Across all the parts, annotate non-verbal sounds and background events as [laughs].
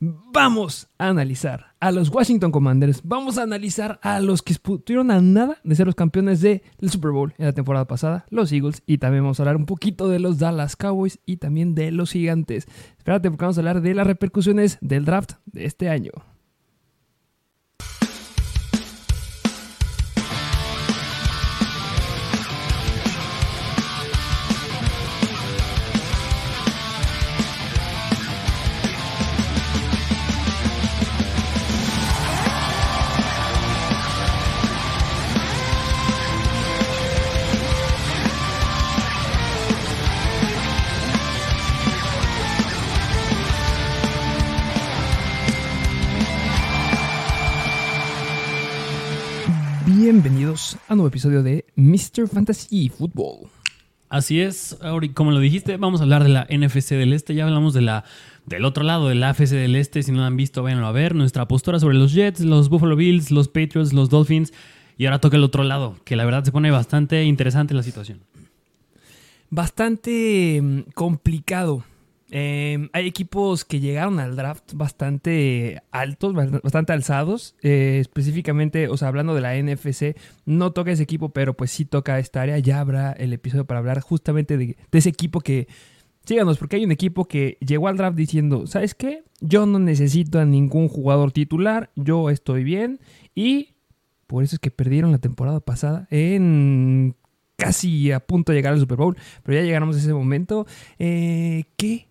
Vamos a analizar a los Washington Commanders. Vamos a analizar a los que estuvieron a nada de ser los campeones del Super Bowl en la temporada pasada, los Eagles. Y también vamos a hablar un poquito de los Dallas Cowboys y también de los Gigantes. Espérate porque vamos a hablar de las repercusiones del draft de este año. A un nuevo episodio de Mr. Fantasy Football. Así es, como lo dijiste, vamos a hablar de la NFC del Este. Ya hablamos de la del otro lado, de la AFC del Este. Si no lo han visto, váyanlo a ver. Nuestra postura sobre los Jets, los Buffalo Bills, los Patriots, los Dolphins. Y ahora toca el otro lado, que la verdad se pone bastante interesante la situación. Bastante mm, complicado Em, hay equipos que llegaron al draft bastante altos, bastante alzados. Eh, específicamente, o sea, hablando de la NFC, no toca ese equipo, pero pues sí toca esta área. Ya habrá el episodio para hablar justamente de, ese equipo que. Síganos, porque hay un equipo que llegó al draft diciendo: ¿Sabes qué? Yo no necesito a ningún jugador titular, yo estoy bien. Y por eso es que perdieron la temporada pasada en casi a punto de llegar al Super Bowl, pero ya llegamos a ese momento. Eh, ¿Qué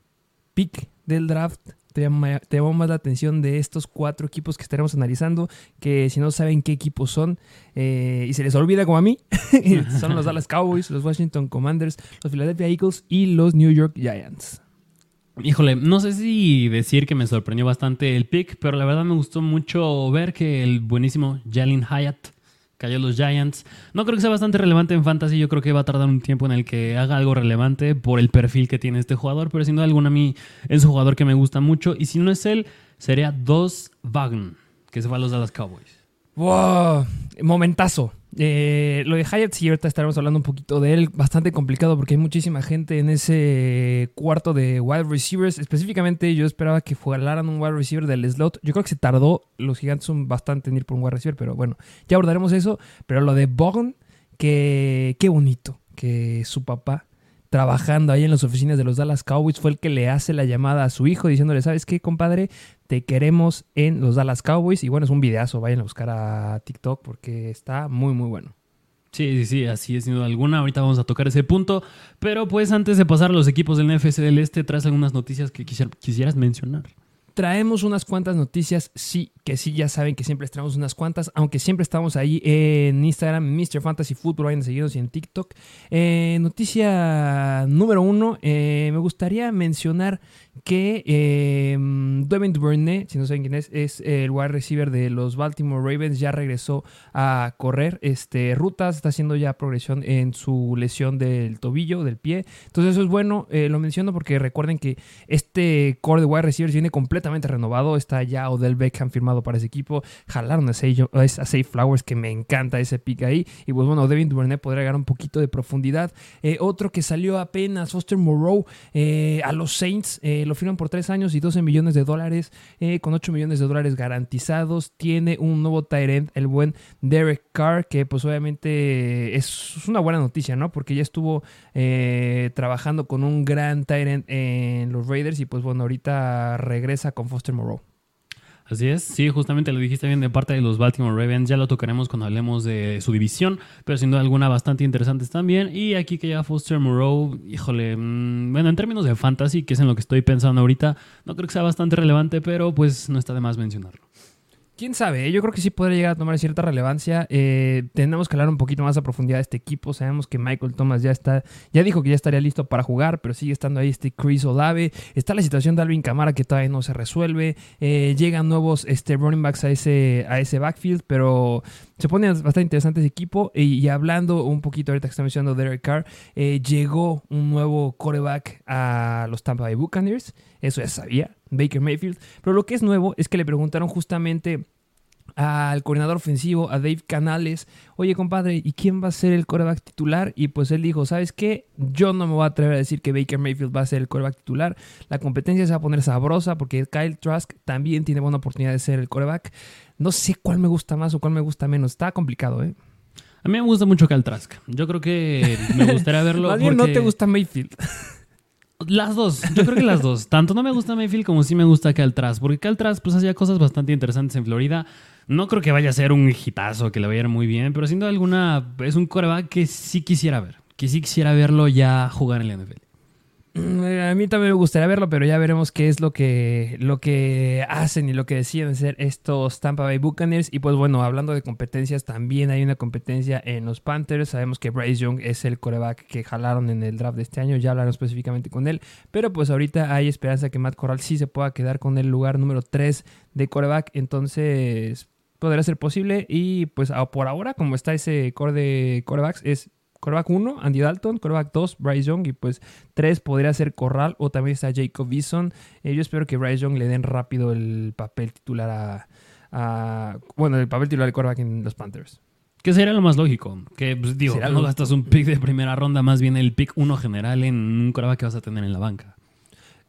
pick del draft te llama, más la atención de estos cuatro equipos que estaremos analizando, que si no saben qué equipos son eh, y se les olvida como a mí, [laughs] son los Dallas Cowboys, los Washington Commanders, los Philadelphia Eagles y los New York Giants. Híjole, no sé si decir que me sorprendió bastante el pick, pero la verdad me gustó mucho ver que el buenísimo Jalen Hyatt cayó los Giants. No creo que sea bastante relevante en fantasy. Yo creo que va a tardar un tiempo en el que haga algo relevante por el perfil que tiene este jugador. Pero sin duda alguna a mí es un jugador que me gusta mucho. Y si no es él, sería Dos Wagner, que se va a los Dallas Cowboys. ¡Wow! Momentazo. Eh, lo de Hyatt, sí, ahorita estaremos hablando un poquito de él. Bastante complicado porque hay muchísima gente en ese cuarto de wide receivers. Específicamente, yo esperaba que jugaran un wide receiver del slot. Yo creo que se tardó. Los gigantes son bastante en ir por un wide receiver, pero bueno, ya abordaremos eso. Pero lo de Bogan, que qué bonito que su papá trabajando ahí en las oficinas de los Dallas Cowboys, fue el que le hace la llamada a su hijo diciéndole, ¿sabes qué, compadre? Te queremos en los Dallas Cowboys. Y bueno, es un videazo, vayan a buscar a TikTok porque está muy, muy bueno. Sí, sí, sí, así es, sin duda alguna. Ahorita vamos a tocar ese punto. Pero pues antes de pasar a los equipos del NFC del Este, traes algunas noticias que quisieras mencionar. Traemos unas cuantas noticias, sí, que sí, ya saben que siempre traemos unas cuantas, aunque siempre estamos ahí en Instagram, Mr. Fantasy Football, vayan a seguirnos y en TikTok. Eh, noticia número uno, eh, me gustaría mencionar que eh, Devin Duvernay, si no saben quién es, es el wide receiver de los Baltimore Ravens, ya regresó a correr este, rutas, está haciendo ya progresión en su lesión del tobillo, del pie. Entonces eso es bueno, lo menciono porque recuerden que este core de wide receivers viene completamente renovado. Está ya Odell Beckham firmado para ese equipo. Jalaron a Safe, Flowers, que me encanta ese pick ahí. Y pues bueno, Devin Duvernay podría ganar un poquito de profundidad. Eh, otro que salió apenas, Foster Moreau, eh, a los Saints. Eh, lo firman por 3 años y 12 millones de dólares. con 8 millones de dólares garantizados. Tiene un nuevo Tyrant, el buen Derek Carr, que pues obviamente es una buena noticia, ¿no? Porque ya estuvo trabajando con un gran Tyrant en los Raiders y pues bueno, ahorita regresa con Foster Moreau. Así es, sí, justamente lo dijiste bien de parte de los Baltimore Ravens, ya lo tocaremos cuando hablemos de su división, pero sin duda alguna bastante interesantes también. Y aquí que ya Foster Moreau, híjole, mm, bueno, en términos de fantasy, que es en lo que estoy pensando ahorita, no creo que sea bastante relevante, pero pues no está de más mencionarlo. Quién sabe, yo creo que sí podría llegar a tomar cierta relevancia. Eh, tenemos que hablar un poquito más a profundidad de este equipo. Sabemos que Michael Thomas ya está, ya dijo que ya estaría listo para jugar, pero sigue estando ahí este Chris Olave. Está la situación de Alvin Camara que todavía no se resuelve. Eh, llegan nuevos este, running backs a ese, a ese backfield, pero se pone bastante interesante ese equipo. Y, hablando un poquito ahorita que está mencionando Derek Carr, eh, llegó un nuevo coreback a los Tampa Bay Buccaneers. Eso ya sabía. Baker Mayfield. Pero lo que es nuevo es que le preguntaron justamente al coordinador ofensivo, a Dave Canales, oye compadre, ¿y quién va a ser el coreback titular? Y pues él dijo, ¿sabes qué? Yo no me voy a atrever a decir que Baker Mayfield va a ser el coreback titular. La competencia se va a poner sabrosa porque Kyle Trask también tiene buena oportunidad de ser el coreback. No sé cuál me gusta más o cuál me gusta menos. Está complicado, ¿eh? A mí me gusta mucho Kyle Trask. Yo creo que me gustaría [laughs] verlo. Más no te gusta Mayfield. [laughs] Las dos, yo creo que las dos. [laughs] Tanto no me gusta Mayfield como sí me gusta Caltras, porque Caltras pues hacía cosas bastante interesantes en Florida. No creo que vaya a ser un hitazo, que le vaya a ir muy bien, pero sin duda alguna es un coreback que sí quisiera ver, que sí quisiera verlo ya jugar en la NFL. Mm, a mí también me gustaría verlo, pero ya veremos qué es lo que, lo que hacen y lo que deciden hacer estos Tampa Bay Buccaneers. Y pues bueno, hablando de competencias, también hay una competencia en los Panthers. Sabemos que Bryce Young es el coreback que jalaron en el draft de este año, ya hablaron específicamente con él. Pero pues ahorita hay esperanza que Matt Corral sí se pueda quedar con el lugar número 3 de coreback. Entonces podría ser posible. Y pues por ahora, como está ese core de corebacks, es Coreback 1, Andy Dalton. Coreback 2, Bryce Young. Y pues 3 podría ser Corral o también está Jacob Eason. Eh, yo espero que Bryce Young le den rápido el papel titular a, bueno, el papel titular de coreback en los Panthers. Que sería lo más lógico. Que, pues, digo, no gastas un pick de primera ronda, más bien el pick 1 general en un coreback que vas a tener en la banca.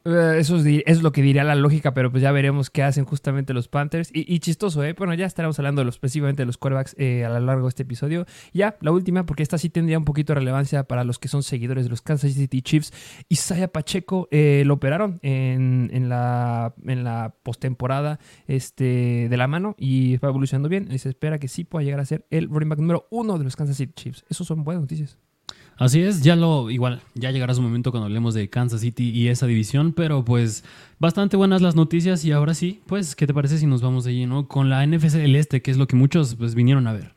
Eh, eso es, lo que diría la lógica, pero pues ya veremos qué hacen justamente los Panthers. Y, chistoso, ¿eh? Bueno, ya estaremos hablando de específicamente de los quarterbacks eh, a lo largo de este episodio. Ya, la última, porque esta sí tendría un poquito de relevancia para los que son seguidores de los Kansas City Chiefs. Isaiah Pacheco eh, lo operaron en, en la, en la postemporada este, de la mano y va evolucionando bien. Y se espera que sí pueda llegar a ser el running back número uno de los Kansas City Chiefs. Esos son buenas noticias. Así es, ya lo, igual, ya llegará su momento cuando hablemos de Kansas City y esa división, pero pues bastante buenas las noticias y ahora sí, pues, ¿qué te parece si nos vamos de lleno con la NFC del Este, que es lo que muchos pues vinieron a ver?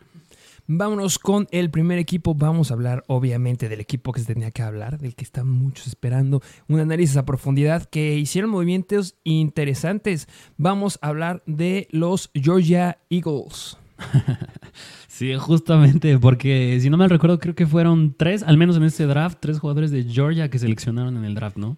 Vámonos con el primer equipo. Vamos a hablar, obviamente, del equipo que se tenía que hablar, del que están muchos esperando. Un análisis a profundidad que hicieron movimientos interesantes. Vamos a hablar de los Georgia Eagles. [laughs] sí, justamente, porque si no me recuerdo, creo que fueron tres, al menos en este draft, tres jugadores de Georgia que seleccionaron en el draft, ¿no?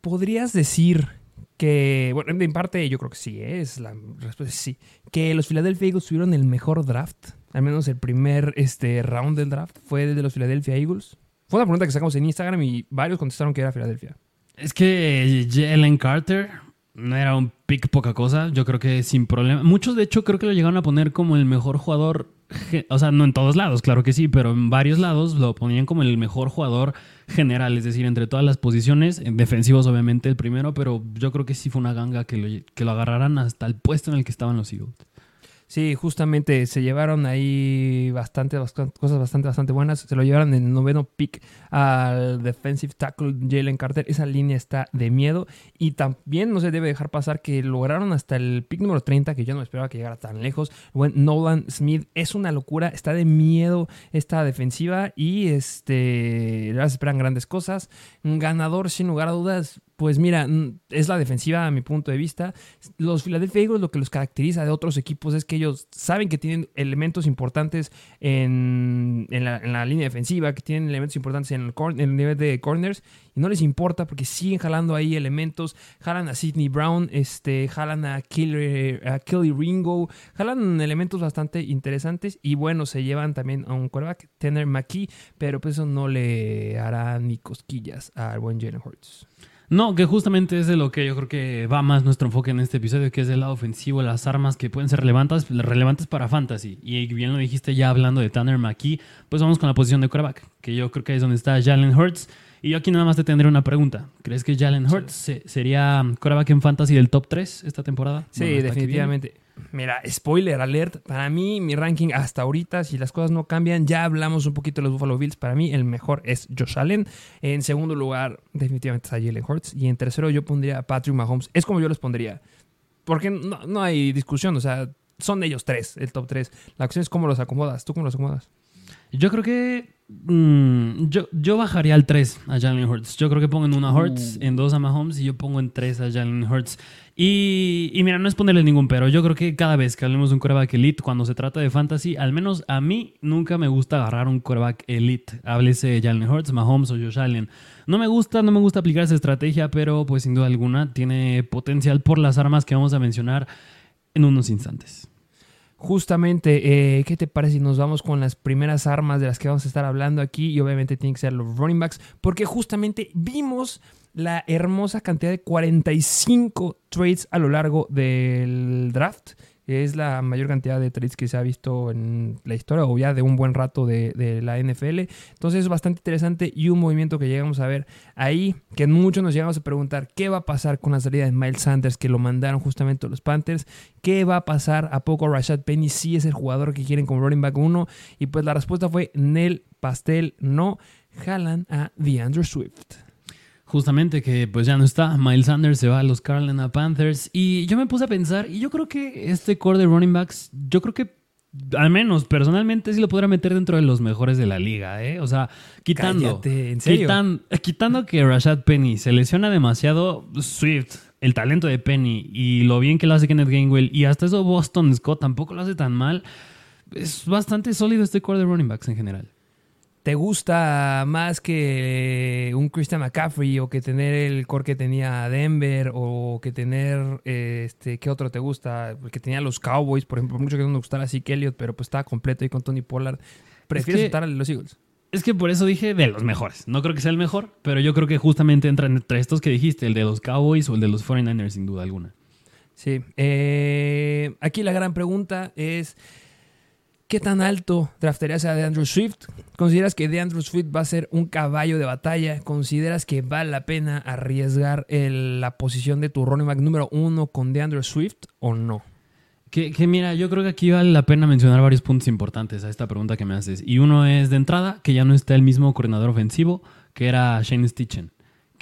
Podrías decir que, bueno, en parte yo creo que sí, ¿eh? es la respuesta sí, que los Philadelphia Eagles tuvieron el mejor draft, al menos el primer este, round del draft fue el de los Philadelphia Eagles. Fue una pregunta que sacamos en Instagram y varios contestaron que era Philadelphia. Es que Jalen Carter no era un pick poca cosa, yo creo que sin problema. Muchos de hecho creo que lo llegaron a poner como el mejor jugador, o sea, no en todos lados, claro que sí, pero en varios lados lo ponían como el mejor jugador general, es decir, entre todas las posiciones, defensivos obviamente el primero, pero yo creo que sí fue una ganga que lo, que lo agarraran hasta el puesto en el que estaban los Eagles. Sí, justamente se llevaron ahí bastante, cosas bastante, bastante buenas. Se lo llevaron en el noveno pick al defensive tackle Jalen Carter. Esa línea está de miedo. Y también no se debe dejar pasar que lograron hasta el pick número 30, que yo no esperaba que llegara tan lejos. Bueno, Nolan Smith es una locura. Está de miedo esta defensiva y este, las esperan grandes cosas. Ganador, sin lugar a dudas pues mira, es la defensiva a mi punto de vista. Los Philadelphia Eagles lo que los caracteriza de otros equipos es que ellos saben que tienen elementos importantes en, la, línea defensiva, que tienen elementos importantes en el, nivel de corners y no les importa porque siguen jalando ahí elementos. Jalan a Sidney Brown, este, jalan a, a Kelly Ringo, jalan elementos bastante interesantes y bueno, se llevan también a un quarterback, Tanner McKee, pero pues eso no le hará ni cosquillas al buen Jalen Hurts. No, que justamente es de lo que yo creo que va más nuestro enfoque en este episodio, que es del lado ofensivo, las armas que pueden ser relevantes, relevantes para fantasy. Y bien lo dijiste ya hablando de Tanner McKee, pues vamos con la posición de quarterback, que yo creo que es donde está Jalen Hurts. Y yo aquí nada más te tendré una pregunta. ¿Crees que Jalen Hurts sería quarterback en fantasy del top 3 esta temporada? Sí, definitivamente. Mira, spoiler alert. Para mí, mi ranking hasta ahorita, si las cosas no cambian, ya hablamos un poquito de los Buffalo Bills. Para mí, el mejor es Josh Allen. En segundo lugar, definitivamente está Jalen Hurts. Y en tercero, yo pondría a Patrick Mahomes. Es como yo los pondría. Porque no, no hay discusión. O sea, son ellos tres, el top tres. La cuestión es cómo los acomodas. ¿Tú cómo los acomodas? Yo creo que Mm, yo, yo bajaría al 3 a Jalen Hurts. Yo creo que pongo en una Hurts, uh. en dos a Mahomes y yo pongo en 3 a Jalen Hurts. Y, y, mira, no es ponerle ningún pero. Yo creo que cada vez que hablemos de un quarterback elite, cuando se trata de fantasy, al menos a mí nunca me gusta agarrar un quarterback elite. Háblese de Jalen Hurts, Mahomes o Josh Allen. No me gusta, no me gusta aplicar esa estrategia, pero pues sin duda alguna tiene potencial por las armas que vamos a mencionar en unos instantes. Justamente, eh, ¿qué te parece si nos vamos con las primeras armas de las que vamos a estar hablando aquí? Y obviamente tienen que ser los running backs, porque justamente vimos la hermosa cantidad de 45 trades a lo largo del draft es la mayor cantidad de trades que se ha visto en la historia o ya de un buen rato de, la NFL. Entonces es bastante interesante y un movimiento que llegamos a ver ahí, que muchos nos llegamos a preguntar qué va a pasar con la salida de Miles Sanders que lo mandaron justamente los Panthers, qué va a pasar, a poco Rashad Penny sí es el jugador que quieren como running back 1 y pues la respuesta fue Nel Pastel, no, jalan a DeAndre Swift. Justamente que pues ya no está. Miles Sanders se va a los Carolina Panthers. Y yo me puse a pensar, y yo creo que este core de running backs, yo creo que al menos personalmente sí lo podrá meter dentro de los mejores de la liga, ¿eh? O sea, quitando, quitando que Rashad Penny se lesiona demasiado, Swift, el talento de Penny y lo bien que lo hace Kenneth Gainwell y hasta eso Boston Scott tampoco lo hace tan mal. Es bastante sólido este core de running backs en general. ¿Te gusta más que un Christian McCaffrey o que tener el core que tenía Denver o que tener, este, ¿qué otro te gusta? Que tenía los Cowboys, por ejemplo, mucho que no me gustara así Elliott, pero pues estaba completo ahí con Tony Pollard. ¿Prefieres estar a los Eagles? Es que por eso dije de los mejores. No creo que sea el mejor, pero yo creo que justamente entra entre estos que dijiste, el de los Cowboys o el de los 49ers, sin duda alguna. Sí. Eh, aquí la gran pregunta es... ¿Qué tan alto draftarías a DeAndre Swift? ¿Consideras que DeAndre Swift va a ser un caballo de batalla? ¿Consideras que vale la pena arriesgar la posición de tu running back número uno con DeAndre Swift o no? Que, que, mira, yo creo que aquí vale la pena mencionar varios puntos importantes a esta pregunta que me haces. Y uno es de entrada que ya no está el mismo coordinador ofensivo que era Shane Stitchen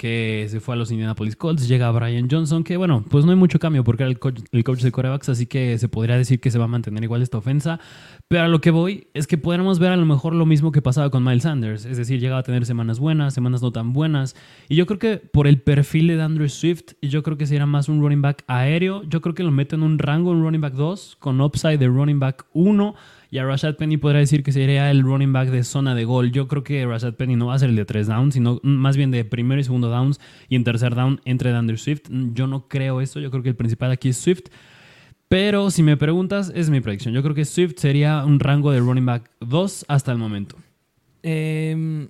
que se fue a los Indianapolis Colts, llega Brian Johnson, que bueno, pues no hay mucho cambio porque era el coach, el coach de corebacks, así que se podría decir que se va a mantener igual esta ofensa, pero a lo que voy es que podríamos ver a lo mejor lo mismo que pasaba con Miles Sanders, es decir, llegaba a tener semanas buenas, semanas no tan buenas, y yo creo que por el perfil de Andrew Swift, yo creo que sería más un running back aéreo, yo creo que lo meto en un rango en running back 2, con upside de running back 1, y a Rashad Penny podría decir que sería el running back de zona de gol. Yo creo que Rashad Penny no va a ser el de tres downs, sino más bien de primero y segundo downs y en tercer down entre Andrew Swift. Yo no creo eso. Yo creo que el principal aquí es Swift. Pero si me preguntas, es mi predicción. Yo creo que Swift sería un rango de running back 2 hasta el momento. Eh,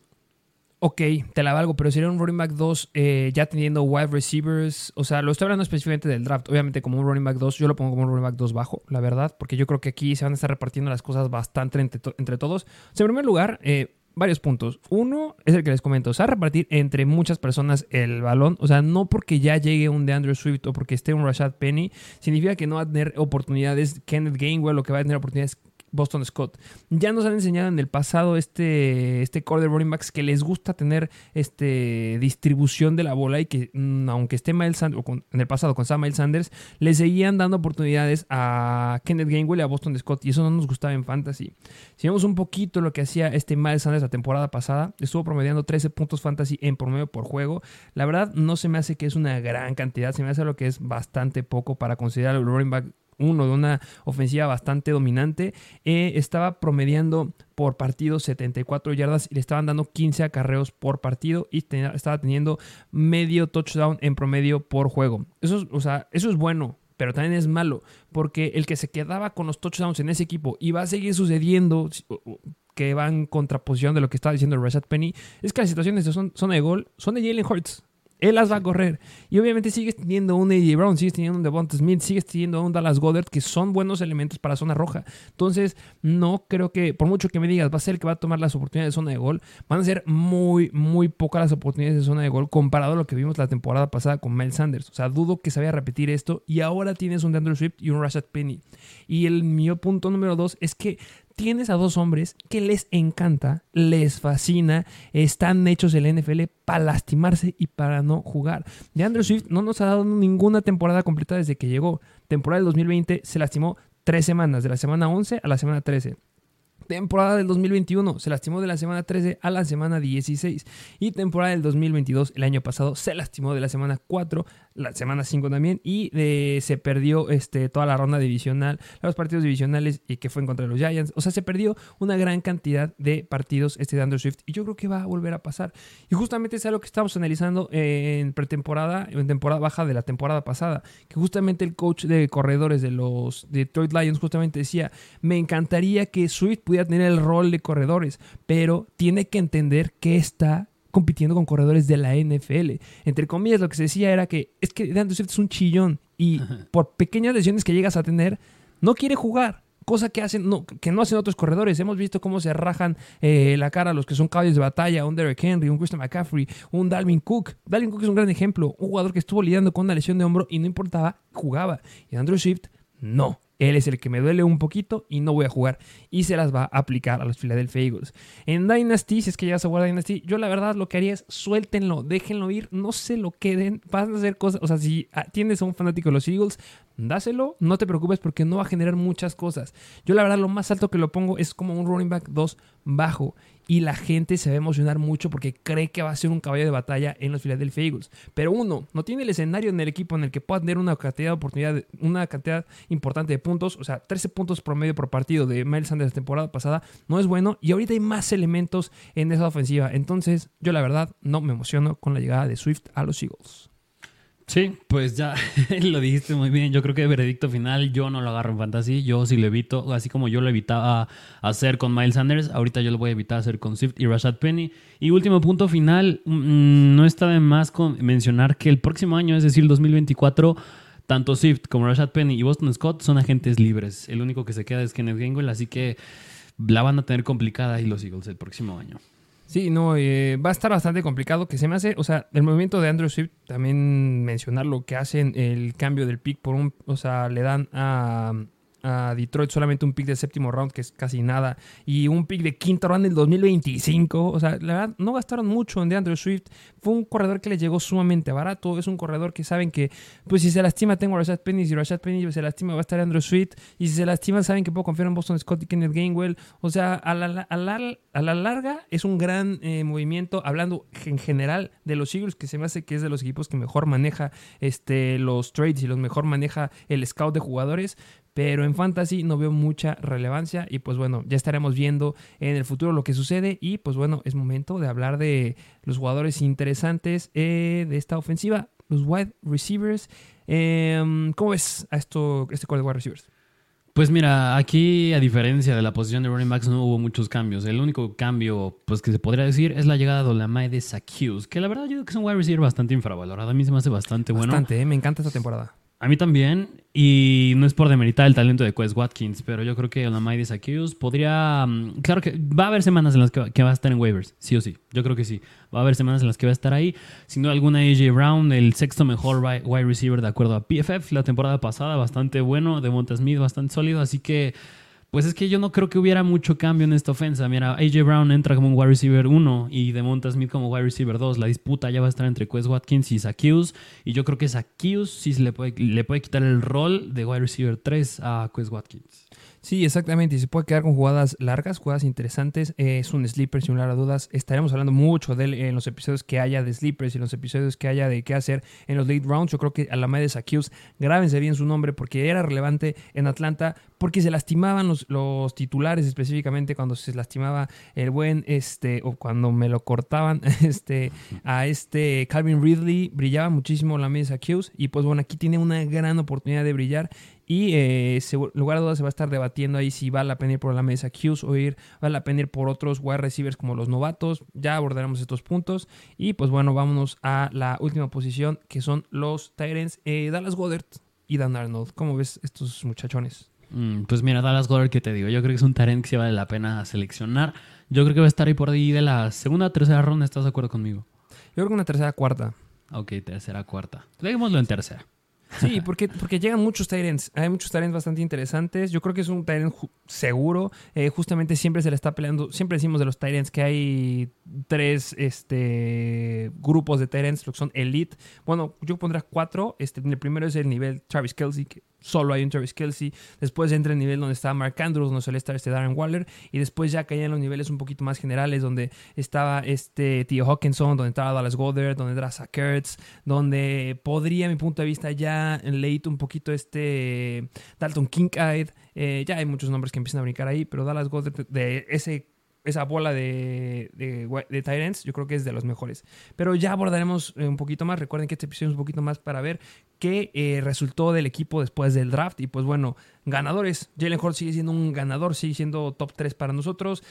ok, te la valgo, pero sería un running back 2 eh, ya teniendo wide receivers. O sea, lo estoy hablando específicamente del draft. Obviamente, como un running back 2, yo lo pongo como un running back 2 bajo, la verdad, porque yo creo que aquí se van a estar repartiendo las cosas bastante entre, todos. En primer lugar, eh, varios puntos. Uno es el que les comento, o sea, repartir entre muchas personas el balón. O sea, no porque ya llegue un de Andrew Swift o porque esté un Rashad Penny, significa que no va a tener oportunidades Kenneth Gainwell o que va a tener oportunidades Boston Scott. Ya nos han enseñado en el pasado este, este core de running backs que les gusta tener este, distribución de la bola y que mm, aunque esté Miles Sanders, o en el pasado con Sam Miles Sanders, le seguían dando oportunidades a Kenneth Gainwell y a Boston Scott y eso no nos gustaba en fantasy. Si vemos un poquito lo que hacía este Miles Sanders la temporada pasada, estuvo promediando 13 puntos fantasy en promedio por juego. La verdad no se me hace que es una gran cantidad, se me hace lo que es bastante poco para considerar el running back uno de una ofensiva bastante dominante, eh, estaba promediando por partido 74 yardas y le estaban dando 15 acarreos por partido y estaba teniendo medio touchdown en promedio por juego. Eso, o sea, eso es bueno, pero también es malo, porque el que se quedaba con los touchdowns en ese equipo y va a seguir sucediendo que va en contraposición de lo que estaba diciendo Rashad Penny, es que las situaciones de zona de gol son de Jalen Hurts. Él las va a correr. Y obviamente sigues teniendo un AJ Brown, sigues teniendo un Devonta Smith, sigues teniendo un Dallas Goddard, que son buenos elementos para zona roja. Entonces, no creo que, por mucho que me digas, va a ser el que va a tomar las oportunidades de zona de gol, van a ser muy, muy pocas las oportunidades de zona de gol comparado a lo que vimos la temporada pasada con Mel Sanders. O sea, dudo que se vaya a repetir esto. Y ahora tienes un DeAndre Swift y un Rashad Penny. Y el mío punto número dos es que tienes a dos hombres que les encanta, les fascina, están hechos el NFL para lastimarse y para no jugar. De Andrew Swift no nos ha dado ninguna temporada completa desde que llegó. Temporada del 2020 se lastimó tres semanas, de la semana 11 a la semana 13 temporada del 2021 se lastimó de la semana 13 a la semana 16 y temporada del 2022 el año pasado se lastimó de la semana 4 la semana 5 también, y eh, se perdió este, toda la ronda divisional, los partidos divisionales y que fue en contra de los Giants. O sea, se perdió una gran cantidad de partidos este de Andrew Swift y yo creo que va a volver a pasar. Y justamente es algo que estamos analizando en pretemporada, en temporada baja de la temporada pasada, que justamente el coach de corredores de los Detroit Lions justamente decía, me encantaría que Swift pudiera tener el rol de corredores, pero tiene que entender que está compitiendo con corredores de la NFL. Entre comillas, lo que se decía era que es que Andrew Swift es un chillón y por pequeñas lesiones que llegas a tener, no quiere jugar. Cosa que, hacen, no, que no hacen otros corredores. Hemos visto cómo se rajan eh, la cara a los que son caballos de batalla. Un Derek Henry, un Christian McCaffrey, un Dalvin Cook. Dalvin Cook es un gran ejemplo. Un jugador que estuvo lidiando con una lesión de hombro y no importaba, jugaba. Y Andrew Swift, no. Él es el que me duele un poquito y no voy a jugar. Y se las va a aplicar a los Philadelphia Eagles. En Dynasty, si es que llegas a jugar Dynasty, yo la verdad lo que haría es suéltenlo, déjenlo ir, no se lo queden. Van a hacer cosas. O sea, si ah, tienes a un fanático de los Eagles, dáselo, no te preocupes porque no va a generar muchas cosas. Yo la verdad lo más alto que lo pongo es como un running back 2 bajo y la gente se va a emocionar mucho porque cree que va a ser un caballo de batalla en los Philadelphia Eagles. Pero uno, no tiene el escenario en el equipo en el que pueda tener una cantidad de oportunidad, una cantidad importante de puntos, o sea, 13 puntos promedio por partido de Miles Sanders la temporada pasada, no es bueno y ahorita hay más elementos en esa ofensiva. Entonces, yo la verdad no me emociono con la llegada de Swift a los Eagles. Sí, pues ya [laughs] lo dijiste muy bien. Yo creo que de veredicto final yo no lo agarro en fantasy. Yo sí lo evito, así como yo lo evitaba hacer con Miles Sanders, ahorita yo lo voy a evitar hacer con Swift y Rashad Penny. Y último punto final, mm, no está de más con mencionar que el próximo año, es decir, el 2024, tanto Swift como Rashad Penny y Boston Scott son agentes libres. El único que se queda es Kenneth Gainwell, así que la van a tener complicada ahí los Eagles el próximo año. Sí, no, eh, va a estar bastante complicado que se me hace, o sea, el movimiento de Andrew Swift, también mencionar lo que hacen el cambio del pick por un, o sea, le dan a a Detroit solamente un pick de séptimo round, que es casi nada, y un pick de quinto round del 2025. O sea, la verdad, no gastaron mucho en DeAndre Swift. Fue un corredor que les llegó sumamente barato. Es un corredor que saben que, pues si se lastima, tengo a Rashad Penny. Si Rashad Penny se lastima, va a estar Andrew Swift. Y si se lastima, saben que puedo confiar en Boston Scott y Kenneth Gainwell. O sea, a la, a la, larga es un gran eh, movimiento, hablando en general de los Eagles, que se me hace que es de los equipos que mejor maneja este, los trades y los mejor maneja el scout de jugadores. Pero en fantasy no veo mucha relevancia y pues bueno, ya estaremos viendo en el futuro lo que sucede y pues bueno, es momento de hablar de los jugadores interesantes eh, de esta ofensiva, los wide receivers. Em, ¿Cómo ves a esto, este core de wide receivers? Pues mira, aquí a diferencia de la posición de running backs no hubo muchos cambios. El único cambio pues que se podría decir es la llegada de Olamide de Zacchaeus, que la verdad yo creo que es un wide receiver bastante infravalorado. A mí se me hace bastante, bueno. Bastante, eh, me encanta esta temporada. A mí también, y no es por demeritar el talento de Quest Watkins, pero yo creo que Olamide Zacchaeus podría... Mm, claro que va a haber semanas en las que va, a estar en waivers, sí o sí. Yo creo que sí. Va a haber semanas en las que va a estar ahí. Sin duda alguna, AJ Brown, el sexto mejor wide receiver de acuerdo a PFF la temporada pasada, bastante bueno. De Smith, bastante sólido. Así que pues es que yo no creo que hubiera mucho cambio en esta ofensa. Mira, AJ Brown entra como un wide receiver 1 y Demonta Smith como wide receiver 2. La disputa ya va a estar entre Quest Watkins y Zacchaeus. Y yo creo que Zacchaeus sí le puede, le puede quitar el rol de wide receiver 3 a Quest Watkins. Sí, exactamente. Y se puede quedar con jugadas largas, jugadas interesantes. es un sleeper, sin lugar a dudas. Estaremos hablando mucho de él en los episodios que haya de sleepers y en los episodios que haya de qué hacer en los late rounds. Yo creo que a de Zacchaeus, grábense bien su nombre porque era relevante en Atlanta, porque se lastimaban los, los titulares, específicamente cuando se lastimaba el buen, este, o cuando me lo cortaban, [laughs] este, a este Calvin Ridley, brillaba muchísimo la de Zacchaeus. Y pues bueno, aquí tiene una gran oportunidad de brillar. Y eh, lugar de dudas se va a estar debatiendo ahí si vale la pena ir por la mesa Qs o ir, vale la pena ir por otros wide receivers como los novatos. Ya abordaremos estos puntos. Y pues bueno, vámonos a la última posición que son los Tyrants. Eh, Dallas Goddard y Dan Arnold. ¿Cómo ves estos muchachones? Mm, pues mira, Dallas Goddard, ¿qué te digo? Yo creo que es un Tyrant que sí vale la pena seleccionar. Yo creo que va a estar ahí por ahí de la segunda o tercera ronda. ¿Estás de acuerdo conmigo? Yo creo que una tercera cuarta. Ok, tercera cuarta. Dejémoslo en tercera. Sí, porque, porque llegan muchos Tyrants. Hay muchos Tyrants bastante interesantes. Yo creo que es un Tyrant seguro. Eh, justamente siempre se le está peleando. Siempre decimos de los Tyrants que hay tres este, grupos de Tyrants, que son Elite. Bueno, yo pondré cuatro. Este, el primero es el nivel Travis Kelsey, solo hay un Travis Kelsey. Después entra el nivel donde está Mark Andrews, donde suele estar este Darren Waller. Y después ya caía en los niveles un poquito más generales, donde estaba este Tío Hawkinson, donde estaba Dallas Goddard, donde Zach Ertz, donde podría, mi punto de vista, ya leíto un poquito este Dalton Kincaid. Eh, ya hay muchos nombres que empiezan a brincar ahí, pero Dallas Goddard de ese esa bola de, de, Tyrants, yo creo que es de los mejores. Pero ya abordaremos eh, un poquito más. Recuerden que este episodio es un poquito más para ver qué eh, resultó del equipo después del draft. Y pues bueno, ganadores. Jalen Hurts sigue siendo un ganador, sigue siendo top 3 para nosotros.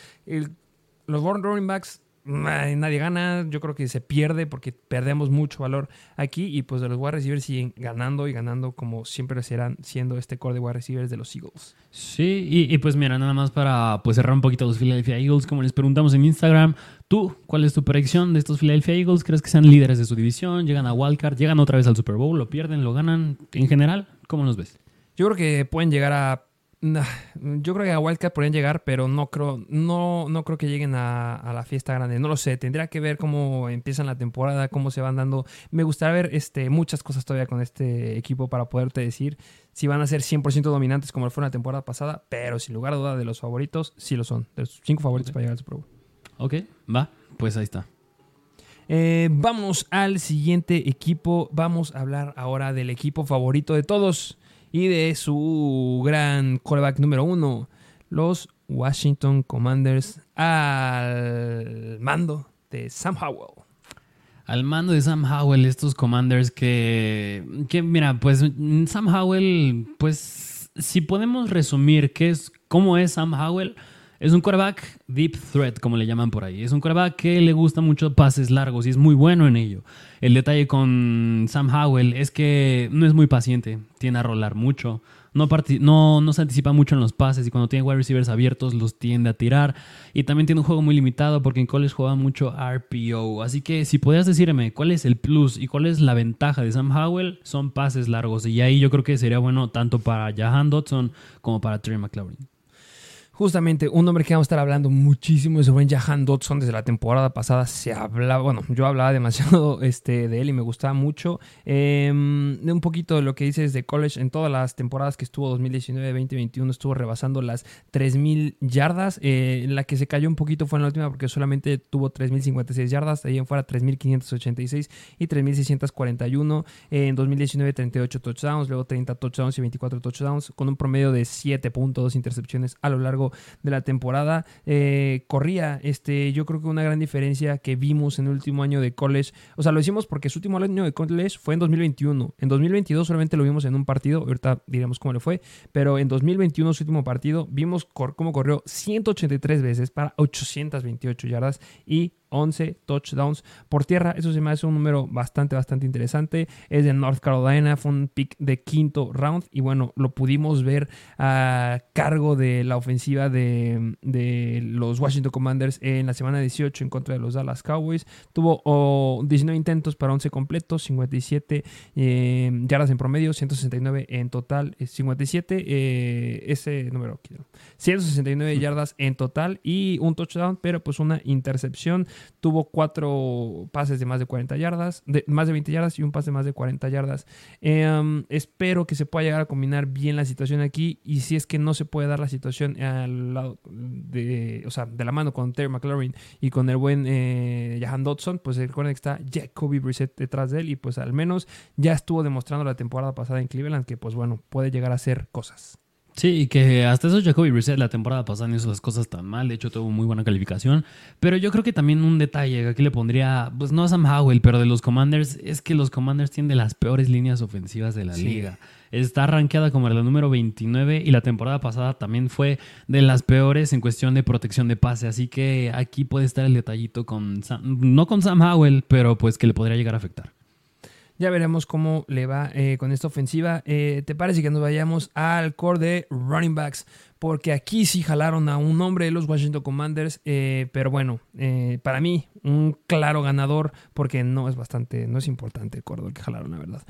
Los running backs nadie gana, yo creo que se pierde porque perdemos mucho valor aquí y pues de los wide receivers siguen ganando y ganando como siempre serán siendo este core de wide receivers de los Eagles. Sí, y, pues mira, nada más para pues cerrar un poquito los Philadelphia Eagles, como les preguntamos en Instagram, tú, ¿cuál es tu predicción de estos Philadelphia Eagles? ¿Crees que sean líderes de su división? ¿Llegan a Wildcard? ¿Llegan otra vez al Super Bowl? ¿Lo pierden? ¿Lo ganan? En general, ¿cómo los ves? Yo creo que pueden llegar a yo creo que a Wildcat podrían llegar, pero no creo, no, no creo que lleguen a, la fiesta grande. No lo sé. Tendría que ver cómo empiezan la temporada, cómo se van dando. Me gustaría ver este, muchas cosas todavía con este equipo para poderte decir si van a ser 100% dominantes como lo fue la temporada pasada, pero sin lugar a duda de los favoritos, sí lo son. De los cinco favoritos para llegar al Super Bowl. Ok, va, pues ahí está. Eh, vamos al siguiente equipo. Vamos a hablar ahora del equipo favorito de todos y de su gran quarterback número uno, los Washington Commanders al mando de Sam Howell. Al mando de Sam Howell, estos Commanders que, que mira, pues Sam Howell, pues si podemos resumir qué es, cómo es Sam Howell, es un quarterback deep threat, como le llaman por ahí. Es un quarterback que le gusta mucho pases largos y es muy bueno en ello. El detalle con Sam Howell es que no es muy paciente, tiene a rolar mucho, no, se anticipa mucho en los pases y cuando tiene wide receivers abiertos los tiende a tirar. Y también tiene un juego muy limitado porque en college juega mucho RPO. Así que si podías decirme cuál es el plus y cuál es la ventaja de Sam Howell, son pases largos. Y ahí yo creo que sería bueno tanto para Jahan Dodson como para Trey McLaurin. Justamente, un nombre que vamos a estar hablando muchísimo es sobre Jahan Dodson. Desde la temporada pasada se hablaba, bueno, yo hablaba demasiado [laughs] este, de él y me gustaba mucho. Em, un poquito de lo que dices de college, en todas las temporadas que estuvo 2019-2021 estuvo rebasando las 3.000 yardas. Eh, la que se cayó un poquito fue en la última porque solamente tuvo 3.056 yardas, ahí en fuera 3.586 y 3.641. en 2019 38 touchdowns, luego 30 touchdowns y 24 touchdowns con un promedio de 7.2 intercepciones a lo largo de la temporada. Eh, corría, este, yo creo que una gran diferencia que vimos en el último año de college, o sea, lo hicimos porque su último año de college fue en 2021. En 2022 solamente lo vimos en un partido, ahorita diremos cómo le fue, pero en 2021 su último partido vimos cómo corrió 183 veces para 828 yardas y 11 touchdowns por tierra. Eso se me hace un número bastante, bastante interesante. Es de North Carolina, fue un pick de quinto round y bueno, lo pudimos ver a cargo de la ofensiva de, los Washington Commanders en la semana 18 en contra de los Dallas Cowboys. Tuvo 19 intentos para 11 completos, 57 eh, yardas en promedio, 169 en total, 57, eh, eh, ese número, 169 yardas en total y un touchdown, pero pues una intercepción. Tuvo cuatro pases de más de 40 yardas, de más de 20 yardas y un pase de más de 40 yardas. Em, espero que se pueda llegar a combinar bien la situación aquí y si es que no se puede dar la situación al lado de, o sea, de la mano con Terry McLaurin y con el buen eh, Jahan Dodson, pues recuerden que está Jacoby Brissett detrás de él y pues al menos ya estuvo demostrando la temporada pasada en Cleveland que pues bueno, puede llegar a hacer cosas. Sí, y que hasta eso Jacoby Brissett la temporada pasada no hizo las cosas tan mal. De hecho, tuvo muy buena calificación. Pero yo creo que también un detalle que aquí le pondría, pues no a Sam Howell, pero de los Commanders, es que los Commanders tienen de las peores líneas ofensivas de la liga. Está rankeada como la número 29 y la temporada pasada también fue de las peores en cuestión de protección de pase. Así que aquí puede estar el detallito con, no con Sam Howell, pero pues que le podría llegar a afectar. Ya veremos cómo le va eh, con esta ofensiva. Eh, ¿Te parece que nos vayamos al core de running backs? Porque aquí sí jalaron a un hombre de los Washington Commanders. Eh, pero bueno, para mí, un claro ganador. Porque no es bastante, no es importante el core que jalaron, la verdad.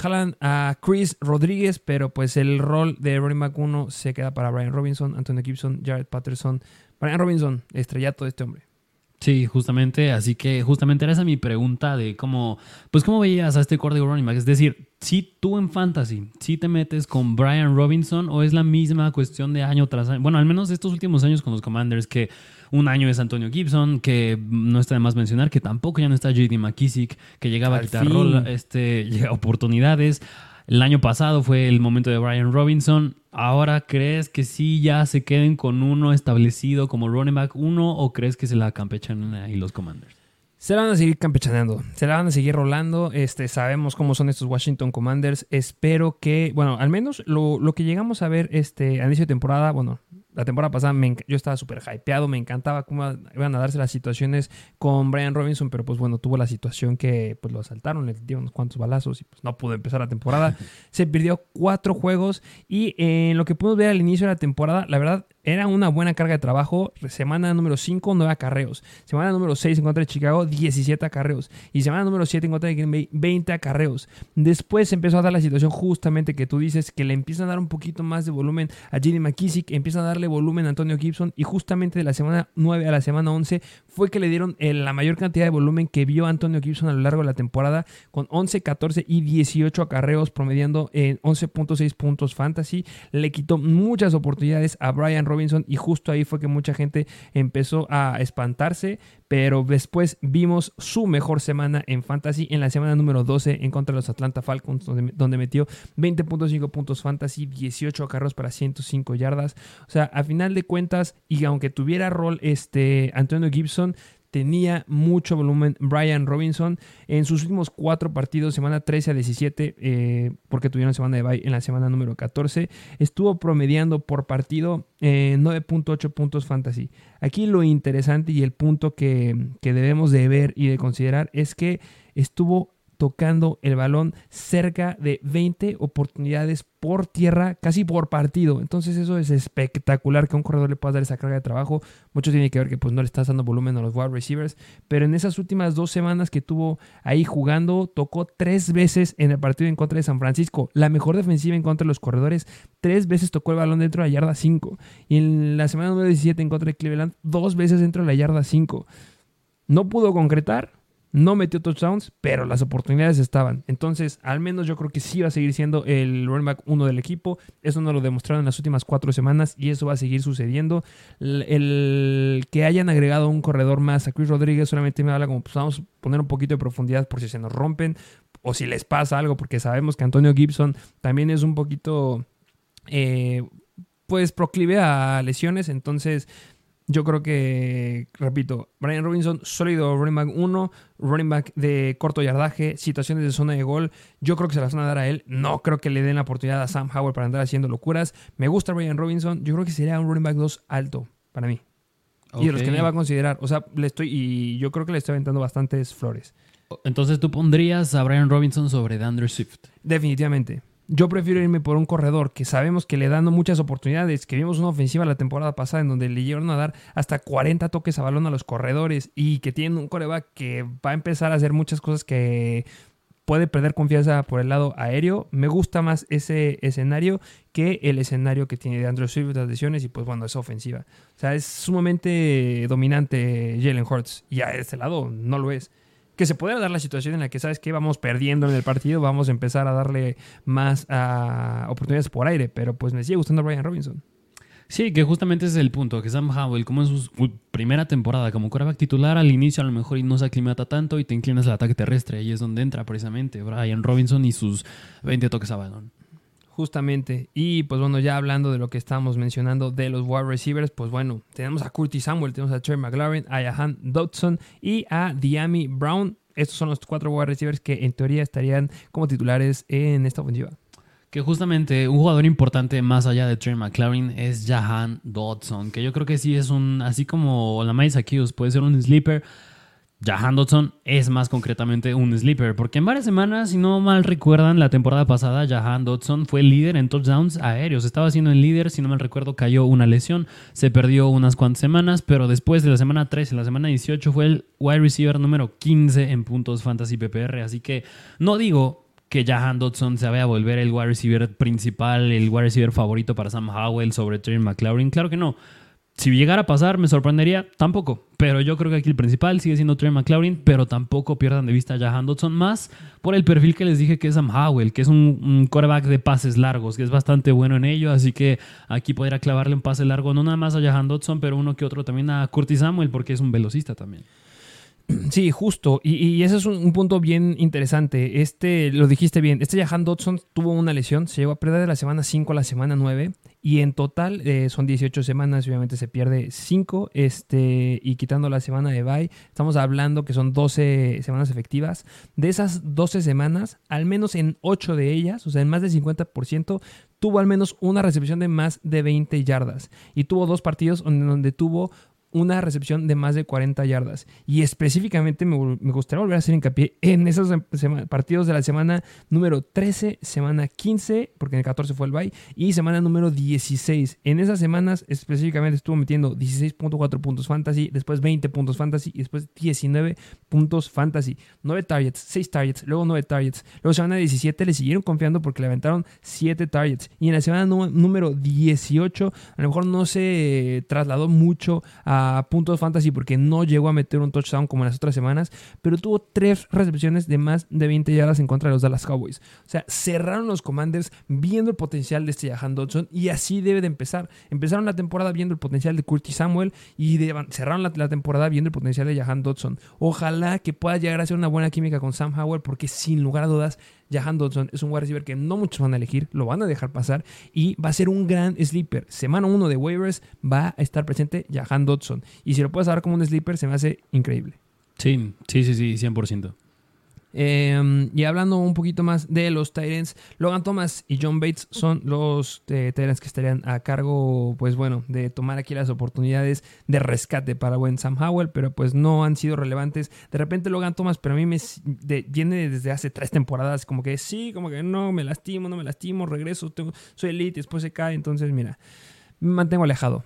Jalan a Chris Rodríguez, pero pues el rol de running back 1 se queda para Brian Robinson, Antonio Gibson, Jared Patterson. Brian Robinson, estrellato de este hombre. Sí, justamente, así que justamente era esa mi pregunta de cómo, pues cómo veías a este core de running back. Es decir, si tú en fantasy, si te metes con Brian Robinson o es la misma cuestión de año tras año. Bueno, al menos estos últimos años con los Commanders, que un año es Antonio Gibson, que no está de más mencionar, que tampoco ya no está JD McKissick, que llegaba a quitar rol, este, oportunidades. El año pasado fue el momento de Brian Robinson. Ahora, ¿crees que sí ya se queden con uno establecido como running back uno o crees que se la campechan ahí los Commanders? Se la van a seguir campechaneando, se la van a seguir rolando. Este, sabemos cómo son estos Washington Commanders. Espero que, bueno, al menos lo, lo que llegamos a ver este a inicio de temporada, bueno, la temporada pasada yo estaba súper hypeado, me encantaba cómo iban a darse las situaciones con Brian Robinson, pero pues bueno, tuvo la situación que pues lo asaltaron, le dieron unos cuantos balazos y pues no pudo empezar la temporada. [laughs] Se perdió cuatro juegos y en lo que pudimos ver al inicio de la temporada, la verdad era una buena carga de trabajo. Semana número 5, 9 acarreos. Semana número 6 en contra de Chicago, 17 acarreos. Y semana número 7 en contra de Green Bay, 20 acarreos. Después empezó a dar la situación justamente que tú dices, que le empiezan a dar un poquito más de volumen a Jenny McKissick, empiezan a darle volumen a Antonio Gibson. Y justamente de la semana 9 a la semana 11 fue que le dieron la mayor cantidad de volumen que vio Antonio Gibson a lo largo de la temporada, con 11, 14 y 18 acarreos, promediando en 11.6 puntos fantasy. Le quitó muchas oportunidades a Brian Robinson y justo ahí fue que mucha gente empezó a espantarse, pero después vimos su mejor semana en fantasy en la semana número 12 en contra de los Atlanta Falcons, donde, metió 20.5 puntos fantasy, 18 carros para 105 yardas. O sea, a final de cuentas, y aunque tuviera rol este Antonio Gibson, tenía mucho volumen Brian Robinson en sus últimos cuatro partidos, semana 13 a 17, eh, porque tuvieron semana de bye en la semana número 14, estuvo promediando por partido 9.8 eh, puntos fantasy. Aquí lo interesante y el punto que, que debemos de ver y de considerar es que estuvo tocando el balón cerca de 20 oportunidades por tierra, casi por partido. Entonces eso es espectacular que a un corredor le pueda dar esa carga de trabajo. Mucho tiene que ver que pues no le estás dando volumen a los wide receivers, pero en esas últimas dos semanas que tuvo ahí jugando, tocó tres veces en el partido en contra de San Francisco, la mejor defensiva en contra de los corredores, tres veces tocó el balón dentro de la yarda 5 y en la semana número 17 en contra de Cleveland, dos veces dentro de la yarda 5. No pudo concretar, no metió touchdowns, pero las oportunidades estaban. Entonces, al menos yo creo que sí va a seguir siendo el running back uno del equipo. Eso nos lo demostraron en las últimas cuatro semanas y eso va a seguir sucediendo. El, que hayan agregado un corredor más a Chris Rodríguez solamente me habla como, pues vamos a poner un poquito de profundidad por si se nos rompen o si les pasa algo, porque sabemos que Antonio Gibson también es un poquito... Eh, pues proclive a lesiones, entonces yo creo que, repito, Brian Robinson, sólido running back 1, running back de corto yardaje, situaciones de zona de gol. Yo creo que se las van a dar a él. No creo que le den la oportunidad a Sam Howell para andar haciendo locuras. Me gusta Brian Robinson. Yo creo que sería un running back 2 alto para mí. Y de los que me va a considerar. O sea, le estoy. Y yo creo que le estoy aventando bastantes flores. Entonces tú pondrías a Brian Robinson sobre Dandre Swift. Definitivamente. Yo prefiero irme por un corredor que sabemos que le dan muchas oportunidades, que vimos una ofensiva la temporada pasada en donde le llegaron a dar hasta 40 toques a balón a los corredores y que tienen un coreback que va a empezar a hacer muchas cosas que puede perder confianza por el lado aéreo. Me gusta más ese escenario que el escenario que tiene de Andrew Swift, las lesiones y pues bueno, es ofensiva. O sea, es sumamente dominante Jalen Hurts y a ese lado no lo es que se pudiera dar la situación en la que sabes que vamos perdiendo en el partido, vamos a empezar a darle más uh, oportunidades por aire, pero pues me sigue gustando Brian Robinson. Sí, que justamente ese es el punto, que Sam Howell, como en su primera temporada como quarterback titular, al inicio a lo mejor no se aclimata tanto y te inclinas al ataque terrestre, y es donde entra precisamente Brian Robinson y sus 20 toques a balón. Justamente. Y pues bueno, ya hablando de lo que estábamos mencionando de los wide receivers, pues bueno, tenemos a Curtis Samuel, tenemos a Trey McLaren, a Jahan Dodson y a Diami Brown. Estos son los cuatro wide receivers que en teoría estarían como titulares en esta ofensiva. Que justamente un jugador importante más allá de Trey McLaren es Jahan Dodson, que yo creo que sí es un, así como la Miles Akius, puede ser un sleeper Jahan Dodson es más concretamente un sleeper, porque en varias semanas, si no mal recuerdan, la temporada pasada Jahan Dodson fue líder en touchdowns aéreos. Estaba siendo el líder, si no mal recuerdo, cayó una lesión, se perdió unas cuantas semanas, pero después de la semana 13, la semana 18 fue el wide receiver número 15 en puntos fantasy PPR. Así que no digo que Jahan Dodson se vaya a volver el wide receiver principal, el wide receiver favorito para Sam Howell sobre Trey McLaurin. Claro que no Si llegara a pasar, me sorprendería, tampoco. Pero yo creo que aquí el principal sigue siendo Trey McLaurin, pero tampoco pierdan de vista a Jahan Dodson, más por el perfil que les dije que es Sam Howell, que es un, un de pases largos, que es bastante bueno en ello, así que aquí podría clavarle un pase largo, no nada más a Jahan Dodson, pero uno que otro también a Curtis Samuel, porque es un velocista también. Sí, justo. Y, y ese es un, un punto bien interesante. Este, lo dijiste bien, este Jahan Dodson tuvo una lesión, se llegó a perder de la semana 5 a la semana 9. Y en total eh, son 18 semanas, obviamente se pierde 5, este, y quitando la semana de bye, estamos hablando que son 12 semanas efectivas. De esas 12 semanas, al menos en 8 de ellas, o sea, en más del 50%, tuvo al menos una recepción de más de 20 yardas. Y tuvo dos partidos donde, donde tuvo una recepción de más de 40 yardas. Y específicamente me, me gustaría volver a hacer hincapié en esos partidos de la semana número 13, semana 15, porque en el 14 fue el bye, y semana número 16. En esas semanas específicamente estuvo metiendo 16.4 puntos fantasy, después 20 puntos fantasy y después 19 puntos fantasy. 9 targets, 6 targets, luego 9 targets. Luego semana 17 le siguieron confiando porque le aventaron 7 targets. Y en la semana número 18 a lo mejor no se trasladó mucho a puntos fantasy porque no llegó a meter un touchdown como en las otras semanas, pero tuvo tres recepciones de más de 20 yardas en contra de los Dallas Cowboys. O sea, cerraron los Commanders viendo el potencial de este Jahan Dodson y así debe de empezar. Empezaron la temporada viendo el potencial de Curtis Samuel y cerraron la, la, temporada viendo el potencial de Jahan Dodson. Ojalá que pueda llegar a ser una buena química con Sam Howell porque sin lugar a dudas Jahan Dodson es un wide receiver que no muchos van a elegir, lo van a dejar pasar y va a ser un gran sleeper. Semana 1 de waivers va a estar presente Jahan Dodson. Y si lo puedes dar como un sleeper, se me hace increíble. Sí, sí, sí, sí, 100%. Eh, y hablando un poquito más de los Tyrants, Logan Thomas y John Bates son los eh, Tyrants que estarían a cargo, pues bueno, de tomar aquí las oportunidades de rescate para buen Sam Howell, pero pues no han sido relevantes. De repente Logan Thomas, pero a mí me viene desde hace tres temporadas, como que sí, como que no, me lastimo, no me lastimo, regreso, tengo, soy elite, después se cae, entonces mira, me mantengo alejado.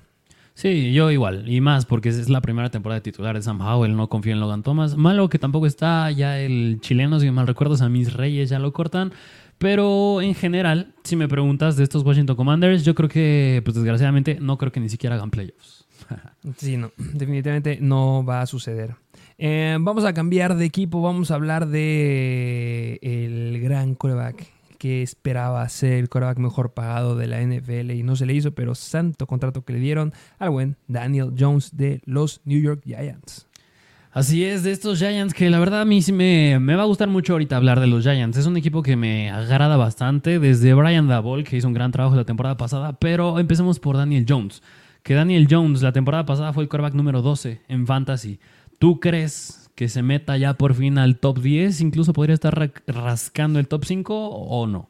Sí, yo igual. Y más porque es la primera temporada de titular de Sam Howell. No confío en Logan Thomas. Malo que tampoco está ya el chileno, si mal recuerdo, a mis Reyes ya lo cortan. Pero en general, si me preguntas de estos Washington Commanders, yo creo que, pues desgraciadamente, no creo que ni siquiera hagan playoffs. [laughs] sí, no, definitivamente no va a suceder. Eh, vamos a cambiar de equipo, vamos a hablar de el gran coreback esperaba ser el quarterback mejor pagado de la NFL y no se le hizo, pero santo contrato que le dieron al buen Daniel Jones de los New York Giants. Así es, de estos Giants que la verdad a mí sí me, me, va a gustar mucho ahorita hablar de los Giants. Es un equipo que me agrada bastante desde Brian Dabol, que hizo un gran trabajo la temporada pasada, pero empecemos por Daniel Jones. Que Daniel Jones la temporada pasada fue el quarterback número 12 en Fantasy. ¿Tú crees que se meta ya por fin al top 10, incluso podría estar rascando el top 5 o no.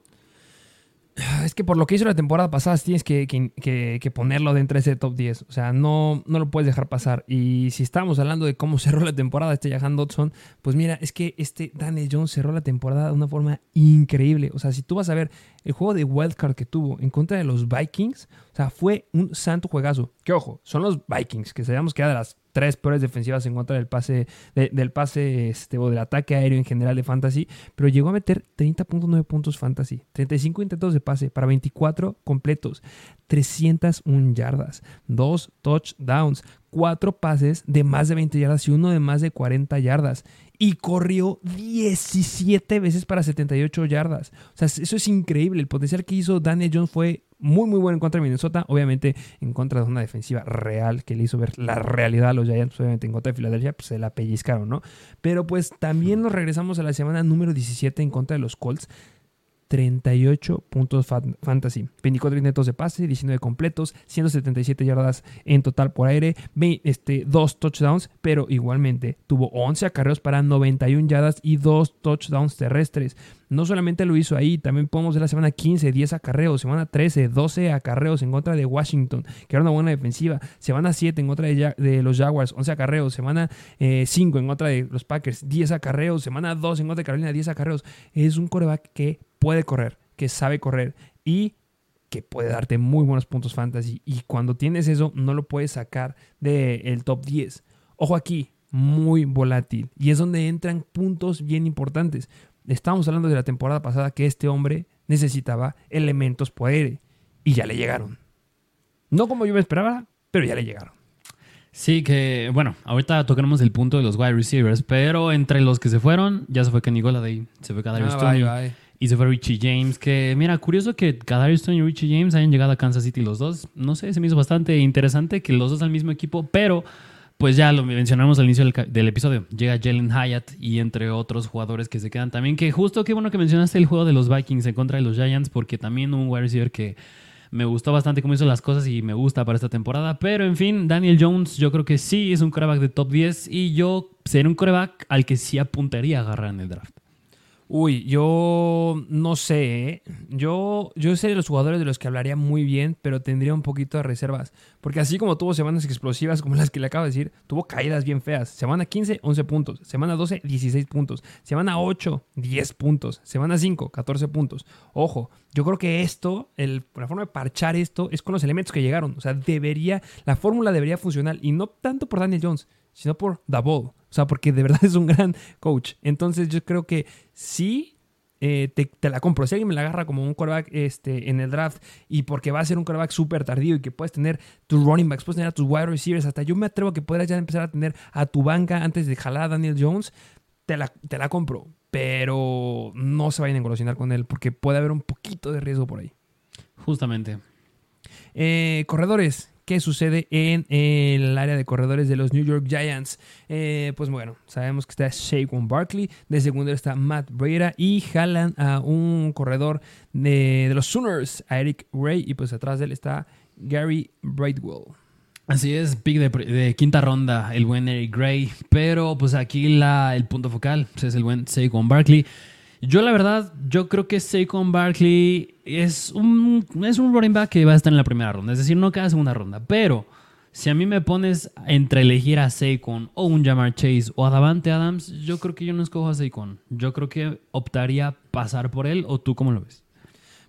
Es que por lo que hizo la temporada pasada tienes que, ponerlo dentro de ese top 10. O sea, no, no lo puedes dejar pasar. Y si estamos hablando de cómo [laughs] cerró la temporada este Jahan Dodson, pues mira, es que este Daniel Jones cerró la temporada de una forma increíble. O sea, si tú vas a ver el juego de wildcard que tuvo en contra de los Vikings, sea, fue un santo juegazo. Que ojo, son los Vikings, que sabíamos que era de las tres peores defensivas en contra del pase, del pase este, o del ataque aéreo en general de Fantasy, pero llegó a meter 30.9 puntos Fantasy, 35 intentos de pase para 24 completos, 301 yardas, 2 touchdowns, 4 pases de más de 20 yardas y uno de más de 40 yardas. Y corrió 17 veces para 78 yardas. O sea, eso es increíble. El potencial que hizo Daniel Jones fue muy, muy bueno en contra de Minnesota. Obviamente, en contra de una defensiva real que le hizo ver la realidad a los Giants. Obviamente, en contra de Filadelfia, pues se la pellizcaron, ¿no? Pero pues también nos regresamos a la semana número 17 en contra de los Colts. 38 puntos fantasy, 24 intentos de pase, 19 completos, 177 yardas en total por aire, este, 2 touchdowns, pero igualmente tuvo 11 acarreos para 91 yardas y 2 touchdowns terrestres. No solamente lo hizo ahí, también podemos ver la semana 15, 10 acarreos, semana 13, 12 acarreos en contra de Washington, que era una buena defensiva, semana 7 en contra de, los Jaguars, 11 acarreos, semana 5 eh, en contra de los Packers, 10 acarreos, semana 2 en contra de Carolina, 10 acarreos. Es un coreback que puede correr, que sabe correr y que puede darte muy buenos puntos fantasy. Y cuando tienes eso, no lo puedes sacar del top 10. Ojo aquí, muy volátil. Y es donde entran puntos bien importantes. Estamos hablando de la temporada pasada que este hombre necesitaba elementos por aire. Y ya le llegaron. No como yo me esperaba, pero ya le llegaron. Sí, que bueno, ahorita tocaremos el punto de los wide receivers, pero entre los que se fueron, ya se fue Kenny Golladay, se fue Kadarius Ah. Y se fue Richie James, que mira, curioso que Kadarius y Richie James hayan llegado a Kansas City los dos. No sé, se me hizo bastante interesante que los dos al mismo equipo, pero pues ya lo mencionamos al inicio del episodio. Llega Jalen Hyatt y entre otros jugadores que se quedan también, que justo qué bueno que mencionaste el juego de los Vikings en contra de los Giants, porque también un wide receiver que me gustó bastante cómo hizo las cosas y me gusta para esta temporada. Pero en fin, Daniel Jones, yo creo que sí es un coreback de top 10 y yo seré un coreback al que sí apuntaría a agarrar en el draft. Uy, yo no sé. ¿eh? Yo, yo sé de los jugadores de los que hablaría muy bien, pero tendría un poquito de reservas. Porque así como tuvo semanas explosivas como las que le acabo de decir, tuvo caídas bien feas. Semana 15, 11 puntos. Semana 12, 16 puntos. Semana 8, 10 puntos. Semana 5, 14 puntos. Ojo, yo creo que esto, la forma de parchar esto es con los elementos que llegaron. O sea, debería, la fórmula debería funcionar. Y no tanto por Daniel Jones, sino por Ball. O sea, porque de verdad [laughs] es un gran coach. Entonces yo creo que sí eh, te, te la compro. Si alguien me la agarra como un quarterback este, en el draft y porque va a ser un quarterback súper tardío y que puedes tener tus running backs, puedes tener a tus wide receivers, hasta yo me atrevo a que podrás ya empezar a tener a tu banca antes de jalar a Daniel Jones, te la, te la compro. Pero no se vayan a engolosionar con él porque puede haber un poquito de riesgo por ahí. Justamente. Eh, corredores. ¿Qué sucede en el área de corredores de los New York Giants? Eh, pues bueno, sabemos que está Shaquan Barkley, de segundo está Matt Breida y jalan a un corredor de, los Sooners, a Eric Ray, y pues atrás de él está Gary Brightwell. Así es, pick de, de quinta ronda, el buen Eric Gray. Pero pues aquí la, el punto focal pues, es el buen Saquon Barkley. Yo la verdad, yo creo que Saquon Barkley es un, es un running back que va a estar en la primera ronda. Es decir, no cada segunda ronda. Pero si a mí me pones entre elegir a Saquon o un Jamar Chase o a Davante Adams, yo creo que yo no escojo a Saquon. Yo creo que optaría pasar por él o tú cómo lo ves.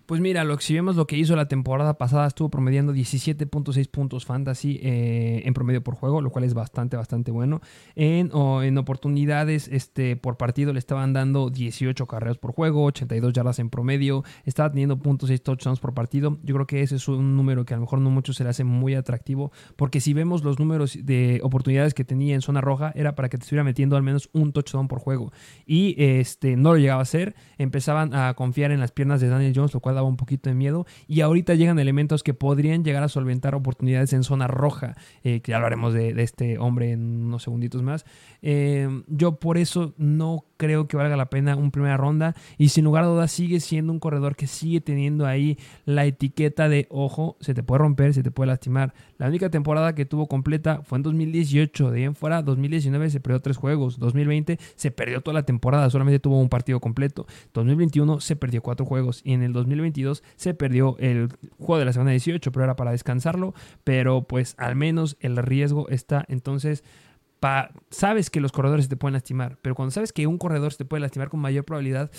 Pues mira, lo, si vemos lo que hizo la temporada pasada, estuvo promediando 17.6 puntos fantasy eh, en promedio por juego, lo cual es bastante, bastante bueno. En, en oportunidades este, por partido le estaban dando 18 carreras por juego, 82 yardas en promedio, estaba teniendo .6 touchdowns por partido. Yo creo que ese es un número que a lo mejor no mucho se le hace muy atractivo, porque si vemos los números de oportunidades que tenía en zona roja, era para que te estuviera metiendo al menos un touchdown por juego. Y este, no lo llegaba a hacer, empezaban a confiar en las piernas de Daniel Jones, lo cual daba un poquito de miedo. Y ahorita llegan elementos que podrían llegar a solventar oportunidades en zona roja, eh, que ya hablaremos de, de, este hombre en unos segunditos más. Eh, yo por eso no creo que valga la pena un primera ronda. Y sin lugar a dudas sigue siendo un corredor que sigue teniendo ahí la etiqueta de ojo, se te puede romper, se te puede lastimar. La única temporada que tuvo completa fue en 2018. De ahí en fuera, 2019 se perdió tres juegos. 2020 se perdió toda la temporada, solamente tuvo un partido completo. 2021 se perdió cuatro juegos. Y en el 2022 se perdió el juego de la semana 18, pero era para descansarlo. Pero pues al menos el riesgo está. Entonces, sabes que los corredores te pueden lastimar. Pero cuando sabes que un corredor se te puede lastimar con mayor probabilidad,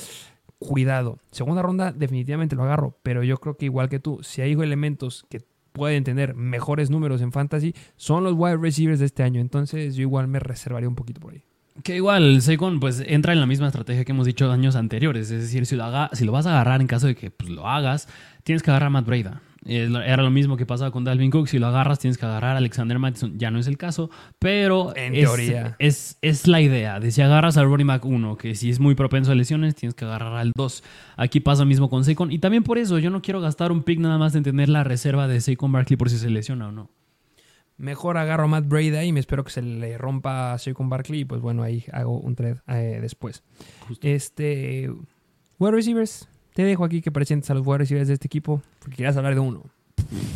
cuidado. Segunda ronda definitivamente lo agarro. Pero yo creo que igual que tú, si hay elementos que pueden tener mejores números en fantasy, son los wide receivers de este año. Entonces yo igual me reservaría un poquito por ahí. Que igual, Saquon pues entra en la misma estrategia que hemos dicho años anteriores. Es decir, si lo, haga, si lo vas a agarrar en caso de que pues, lo hagas, tienes que agarrar a Matt Breda. Era lo mismo que pasaba con Dalvin Cook. Si lo agarras, tienes que agarrar a Alexander Mattison. Ya no es el caso, pero en es, teoría. Es, es, la idea de si agarras al running back 1, que si es muy propenso a lesiones, tienes que agarrar al 2. Aquí pasa lo mismo con Saquon. Y también por eso yo no quiero gastar un pick nada más en tener la reserva de Saquon Barkley por si se lesiona o no. Mejor agarro a Matt Breda y me espero que se le rompa a Saquon Barkley. Y pues bueno, ahí hago un trade eh, después. Justo. Este. Wide receivers. Te dejo aquí que presentes a los wide receivers de este equipo, porque quieras hablar de uno.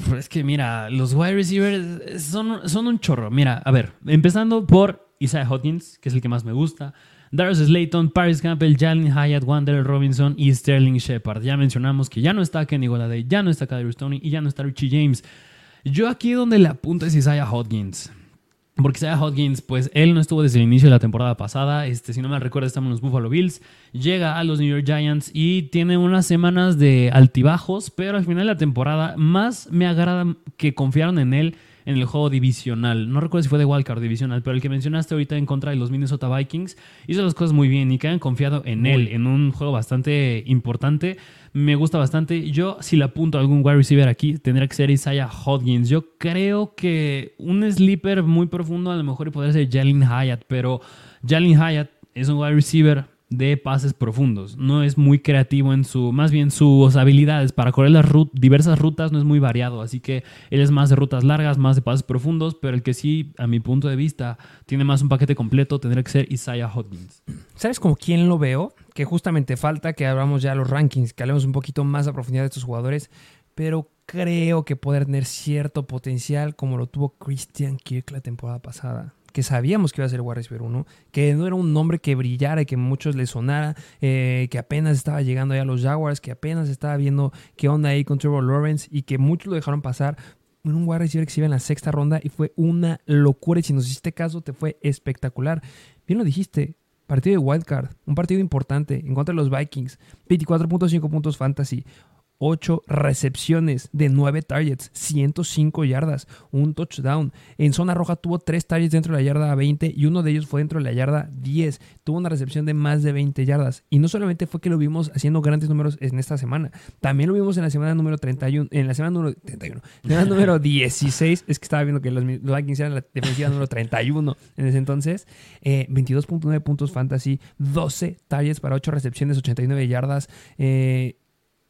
Pero es que mira, los wide receivers son, son un chorro. Mira, a ver, empezando por Isaiah Hodgins, que es el que más me gusta. Darius Slayton, Paris Campbell, Jalen Hyatt, Wanderer Robinson y Sterling Shepard. Ya mencionamos que ya no está Kenny Golladay, ya no está Kadarius Stoney y ya no está Richie James. Yo aquí donde le apunto es Isaiah Hodgins. Porque Isaiah Hodgins, pues él no estuvo desde el inicio de la temporada pasada. Este, si no me recuerdo, estamos en los Buffalo Bills. Llega a los New York Giants y tiene unas semanas de altibajos, pero al final de la temporada más me agrada que confiaron en él en el juego divisional. No recuerdo si fue de Wildcard divisional, pero el que mencionaste ahorita en contra de los Minnesota Vikings hizo las cosas muy bien y que hayan confiado en él, en un juego bastante importante. Me gusta bastante. Yo, si le apunto a algún wide receiver aquí, tendría que ser Isaiah Hodgins. Yo creo que un sleeper muy profundo a lo mejor podría ser Jalen Hyatt, pero Jalen Hyatt es un wide receiver de pases profundos. No es muy creativo en su, más bien sus habilidades para correr las diversas rutas no es muy variado. Así que él es más de rutas largas, más de pases profundos, pero el que sí, a mi punto de vista, tiene más un paquete completo tendría que ser Isaiah Hodgins. ¿Sabes como quién lo veo? Que justamente falta que abramos ya los rankings, que hablemos un poquito más a profundidad de estos jugadores, pero creo que poder tener cierto potencial como lo tuvo Christian Kirk la temporada pasada que sabíamos que iba a ser Wide Receiver 1, que no era un nombre que brillara y que muchos le sonara, eh, que apenas estaba llegando ya a los Jaguars, que apenas estaba viendo qué onda ahí con Trevor Lawrence y que muchos lo dejaron pasar. En un wide receiver que se iba en la sexta ronda y fue una locura. Y si nos hiciste caso, te fue espectacular. Bien lo dijiste, partido de wildcard, un partido importante en contra de los Vikings, 24.5 puntos fantasy, 8 recepciones de 9 targets, 105 yardas, un touchdown. En zona roja tuvo 3 targets dentro de la yarda 20 y uno de ellos fue dentro de la yarda 10. Tuvo una recepción de más de 20 yardas. Y no solamente fue que lo vimos haciendo grandes números en esta semana, también lo vimos en la semana número 31, en la semana número 31, semana número 16. Es que estaba viendo que los, Vikings eran la defensiva número 31 en ese entonces. 22.9 eh, puntos fantasy, 12 targets para 8 recepciones, 89 yardas. Eh,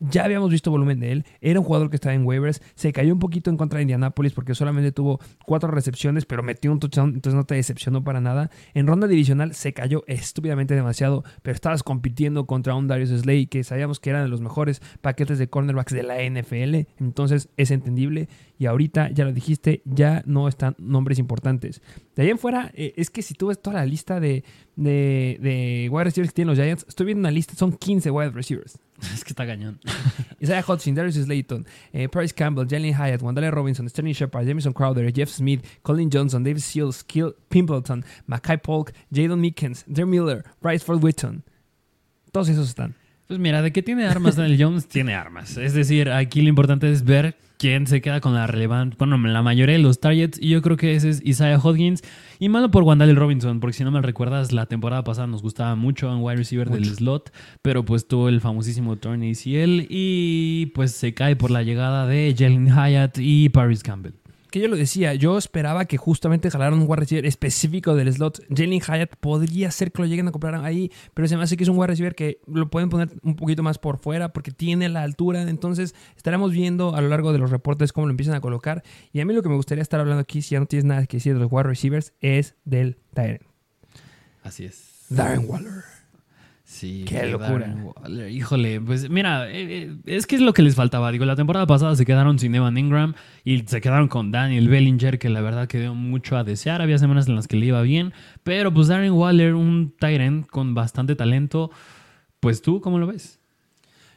ya habíamos visto volumen de él. Era un jugador que estaba en waivers. Se cayó un poquito en contra de Indianapolis porque solamente tuvo cuatro recepciones, pero metió un touchdown, entonces no te decepcionó para nada. En ronda divisional se cayó estúpidamente demasiado, pero estabas compitiendo contra un Darius Slay que sabíamos que era de los mejores paquetes de cornerbacks de la NFL. Entonces es entendible. Y ahorita, ya lo dijiste, ya no están nombres importantes. De ahí en fuera, eh, es que si tú ves toda la lista de, de, de wide receivers que tienen los Giants, estoy viendo una lista, son 15 wide receivers. [laughs] Es que está cañón. [laughs] Isaiah Hodgson, Darius Slayton, eh, Price Campbell, Jalen Hyatt, Wandale Robinson, Sterling Shepard, Jameson Crowder, Jeff Smith, Colin Johnson, David Seals, Kill Pimpleton, Mackay Polk, Jadon Mickens, Drew Miller, Bryce Ford Witton. Todos esos están. Pues mira, de que tiene armas Daniel Jones, tiene armas. Es decir, aquí lo importante es ver quién se queda con la relevante, bueno, la mayoría de los targets. Y yo creo que ese es Isaiah Hodgins. Y malo por Wandale Robinson, porque si no me recuerdas, la temporada pasada nos gustaba mucho un wide receiver del slot, pero pues tuvo el famosísimo turn ACL y pues se cae por la llegada de Jalen Hyatt y Paris Campbell que yo lo decía, yo esperaba que justamente jalaran un wide receiver específico del slot. Jalen Hyatt podría ser que lo lleguen a comprar ahí, pero se me hace que es un wide receiver que lo pueden poner un poquito más por fuera porque tiene la altura. Entonces estaremos viendo a lo largo de los reportes cómo lo empiezan a colocar. Y a mí lo que me gustaría estar hablando aquí, si ya no tienes nada que decir de los wide receivers, es del Tyrant. Así es. Darren Waller. Sí, qué locura. Híjole, pues mira, eh, eh, es que es lo que les faltaba. Digo, la temporada pasada se quedaron sin Evan Ingram y se quedaron con Daniel Bellinger, que la verdad quedó mucho a desear. Había semanas en las que le iba bien, pero pues Darren Waller, un Tyrant con bastante talento, pues tú, ¿cómo lo ves?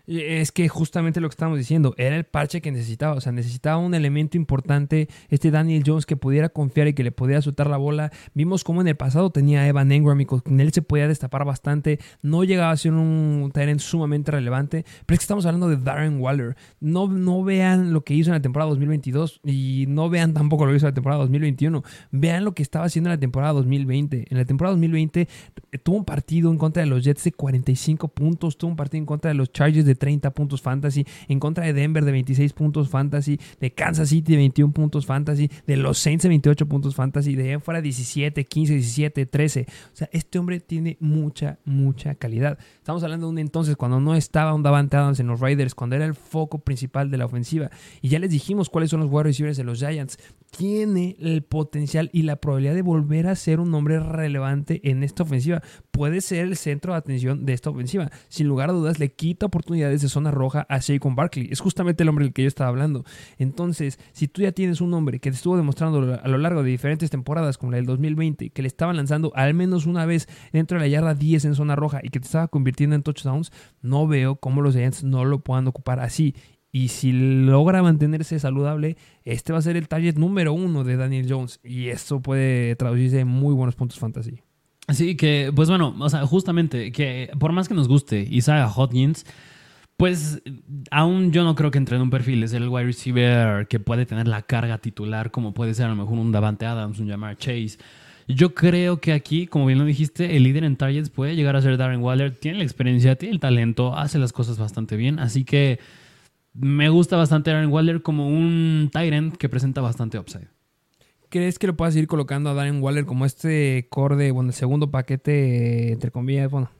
Es que justamente lo que estamos diciendo, era el parche que necesitaba, o sea, necesitaba un elemento importante, este Daniel Jones que pudiera confiar y que le pudiera soltar la bola. Vimos cómo en el pasado tenía Evan Engram y con él se podía destapar bastante, no llegaba a ser un Tyrant sumamente relevante, pero es que estamos hablando de Darren Waller. No, no vean lo que hizo en la temporada 2022 y no vean tampoco lo que hizo en la temporada 2021, vean lo que estaba haciendo en la temporada 2020. En la temporada 2020 eh, tuvo un partido en contra de los Jets de 45 puntos, tuvo un partido en contra de los Chargers de 30 puntos fantasy, en contra de Denver de 26 puntos fantasy, de Kansas City de 21 puntos fantasy, de los Saints de 28 puntos fantasy, de fuera 17, 15, 17, 13. O sea, este hombre tiene mucha, mucha calidad. Estamos hablando de un entonces cuando no estaba un Davante Adams en los Raiders, cuando era el foco principal de la ofensiva. Y ya les dijimos cuáles son los wide receivers de los Giants. Tiene el potencial y la probabilidad de volver a ser un hombre relevante en esta ofensiva. Puede ser el centro de atención de esta ofensiva. Sin lugar a dudas, le quita oportunidades de zona roja a Saquon Barkley. Es justamente el hombre del que yo estaba hablando. Entonces, si tú ya tienes un hombre que te estuvo demostrando a lo largo de diferentes temporadas, como la del 2020, que le estaban lanzando al menos una vez dentro de la yarda 10 en zona roja y que te estaba convirtiendo en touchdowns, no veo cómo los Giants no lo puedan ocupar así. Y si logra mantenerse saludable, este va a ser el target número uno de Daniel Jones. Y eso puede traducirse en muy buenos puntos fantasy. Así que, pues bueno, o sea, justamente, que por más que nos guste Isaiah Hodgins, Pues aún yo no creo que entre en un perfil. Es el wide receiver que puede tener la carga titular, como puede ser a lo mejor un Davante Adams, un Jamar Chase. Yo creo que aquí, como bien lo dijiste, el líder en targets puede llegar a ser Darren Waller. Tiene la experiencia, tiene el talento, hace las cosas bastante bien. Así que me gusta bastante Darren Waller como un Tyrant que presenta bastante upside. ¿Crees que lo puedas ir colocando a Darren Waller como este core de, bueno, el segundo paquete, entre comillas, bueno,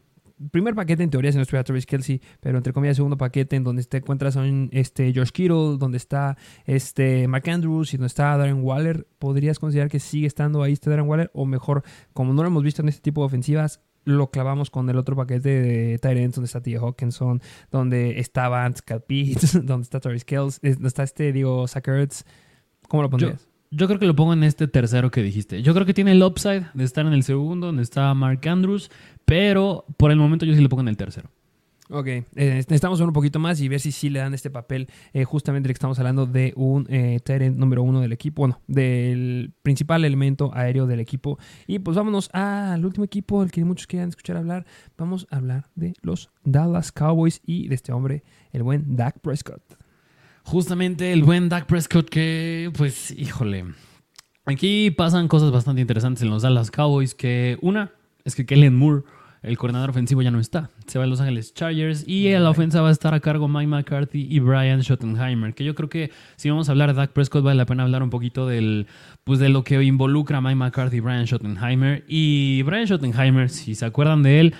primer paquete en teoría si no estuviera Travis Kelsey, pero entre comillas segundo paquete en donde te encuentras un este Josh Kittle, donde está este Mark Andrews y donde está Darren Waller, ¿podrías considerar que sigue estando ahí este Darren Waller? O mejor, como no lo hemos visto en este tipo de ofensivas, lo clavamos con el otro paquete de Tyrants, donde está T. Hawkinson, donde está Vance Calpitz, [laughs] donde está Travis Kelsey, donde está este, digo, Zach ¿Cómo lo pondrías? Yo creo que lo pongo en este tercero que dijiste. Yo creo que tiene el upside de estar en el segundo, donde está Mark Andrews, pero por el momento yo sí lo pongo en el tercero. Ok, eh, necesitamos ver un poquito más y ver si sí le dan este papel, eh, justamente que estamos hablando de un eh, número uno del equipo, bueno, del principal elemento aéreo del equipo. Y pues vámonos al último equipo, el que muchos quieran escuchar hablar. Vamos a hablar de los Dallas Cowboys y de este hombre, el buen Dak Prescott. Justamente el buen Dak Prescott que, pues, híjole, aquí pasan cosas bastante interesantes en los Dallas Cowboys, que una es que Kellen Moore el coordinador ofensivo ya no está. Se va a Los Ángeles Chargers y la ofensa va a estar a cargo Mike McCarthy y Brian Schottenheimer. Que yo creo que si vamos a hablar de Dak Prescott, vale la pena hablar un poquito del, pues de lo que involucra a Mike McCarthy y Brian Schottenheimer. Y Brian Schottenheimer, si se acuerdan de él,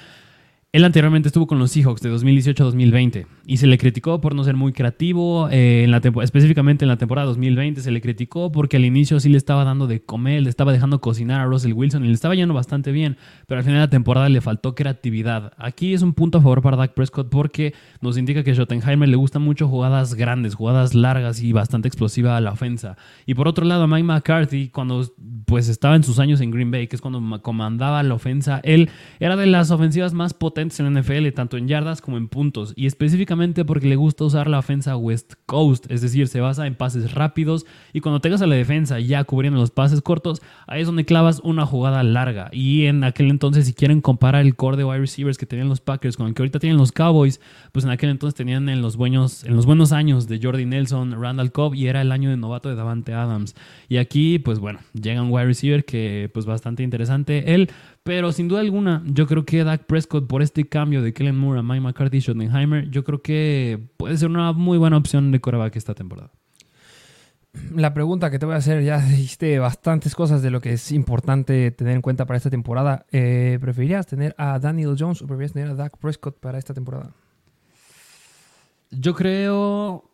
él anteriormente estuvo con los Seahawks de 2018 a 2020 y se le criticó por no ser muy creativo. Eh, en la específicamente en la temporada 2020 se le criticó porque al inicio sí le estaba dando de comer, le estaba dejando cocinar a Russell Wilson y le estaba yendo bastante bien, pero al final de la temporada le faltó creatividad. Aquí es un punto a favor para Dak Prescott porque nos indica que a Schottenheimer le gustan mucho jugadas grandes, jugadas largas y bastante explosiva a la ofensa. Y por otro lado, Mike McCarthy, cuando pues estaba en sus años en Green Bay, que es cuando comandaba la ofensa, él era de las ofensivas más potentes en la NFL, tanto en yardas como en puntos, y específicamente porque le gusta usar la ofensa West Coast, es decir, se basa en pases rápidos y cuando tengas a la defensa ya cubriendo los pases cortos, ahí es donde clavas una jugada larga. Y en aquel entonces, si quieren comparar el core de wide receivers que tenían los Packers con el que ahorita tienen los Cowboys, pues en aquel entonces tenían en los buenos, en los buenos años de Jordi Nelson, Randall Cobb y era el año de novato de Davante Adams. Y aquí, pues bueno, llega un wide receiver que pues bastante interesante él, pero sin duda alguna, yo creo que Dak Prescott por este cambio de Kellen Moore a Mike McCarthy y Schottenheimer, yo creo que puede ser una muy buena opción de coreback esta temporada. La pregunta que te voy a hacer, ya [laughs] dijiste bastantes cosas de lo que es importante tener en cuenta para esta temporada. Eh, ¿Preferirías tener a Daniel Jones o preferirías tener a Dak Prescott para esta temporada? Yo creo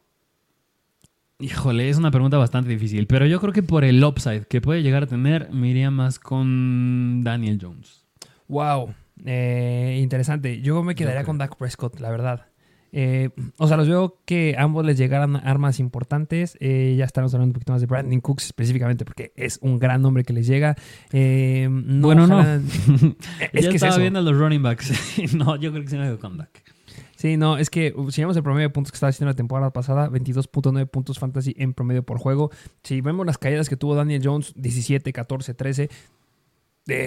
Híjole, es una pregunta bastante difícil, pero yo creo que por el upside que puede llegar a tener, me iría más con Daniel Jones. Wow, eh, interesante. Yo me quedaría con Dak Prescott, la verdad. Eh, o sea, los veo que ambos les llegaran armas importantes. Eh, ya estamos hablando un poquito más de Brandon Cooks específicamente porque es un gran nombre que les llega. bueno, no. [laughs] es ya que estaba viendo los running backs. [laughs] no, yo creo que se me con Dak. Sí, no, es que uh, si vemos el promedio de puntos que estaba haciendo la temporada pasada, 22.9 puntos fantasy en promedio por juego. Si vemos las caídas que tuvo Daniel Jones, 17, 14, 13,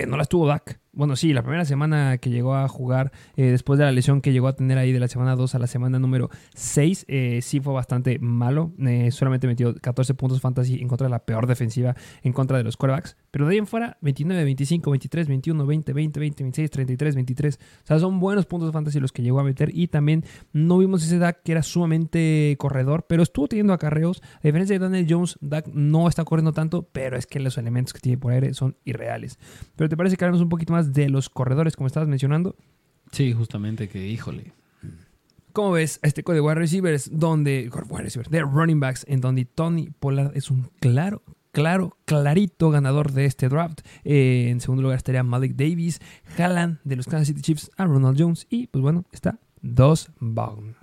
no las tuvo Dak. Bueno, sí, la primera semana que llegó a jugar, eh, después de la lesión que llegó a tener ahí de la semana 2 a la semana número 6, eh, sí fue bastante malo. Eh, solamente metió 14 puntos fantasy en contra de la peor defensiva en contra de los quarterbacks. Pero de ahí en fuera, 29, 25, 23, 21, 20, 20, 20, 26, 33, 23. O sea, son buenos puntos fantasy los que llegó a meter. Y también no vimos ese Dak que era sumamente corredor, pero estuvo teniendo acarreos. A diferencia de Daniel Jones, Dak no está corriendo tanto, pero es que los elementos que tiene por aire son irreales. Pero te parece que hablamos un poquito más de los corredores, como estabas mencionando. Sí, justamente que, híjole. ¿Cómo ves este código de wide receivers donde, de running backs, en donde Tony Pollard es un claro, claro, clarito ganador de este draft? Eh, en segundo lugar estaría Malik Davis, Halland de los Kansas City Chiefs, a Ronald Jones y, pues bueno, está Dos Baum.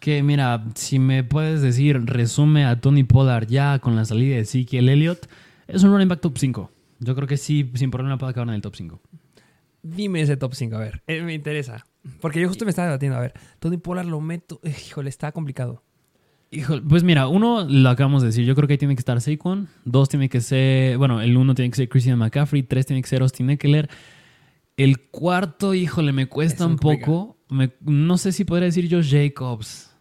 Que mira, si me puedes decir, resume a Tony Pollard ya con la salida de Ezekiel Elliott, es un running back top 5. Yo creo que sí, sin problema puede acabar en el top 5. Dime ese top 5, a ver. Eh, me interesa. Porque yo justo me estaba debatiendo, a ver, Tony Pollard lo meto. Híjole, está complicado. Híjole, pues mira, uno lo acabamos de decir. Yo creo que ahí tiene que estar Saquon. Dos tiene que ser. Bueno, el uno tiene que ser Christian McCaffrey. Tres tiene que ser Austin Eckler. El cuarto, híjole, me cuesta un poco. me- no sé si podría decir Josh Jacobs,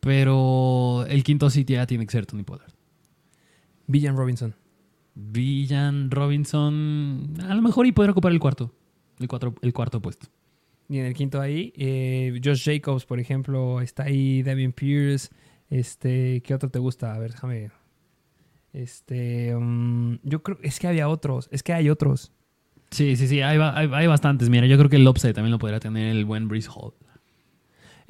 pero el quinto sí ya tiene que ser Tony Pollard. Villan Robinson. Villan Robinson, a lo mejor y podría ocupar el cuarto, el, cuatro, el cuarto puesto. Y en el quinto ahí, eh, Josh Jacobs, por ejemplo, está ahí Devin Pierce. Este, ¿qué otro te gusta? A ver, déjame. Este, mm, yo creo, es que había otros, es que hay otros. Sí, sí, sí, hay, hay, hay bastantes. Mira, yo creo que el upside también lo podría tener el buen Breeze Hall.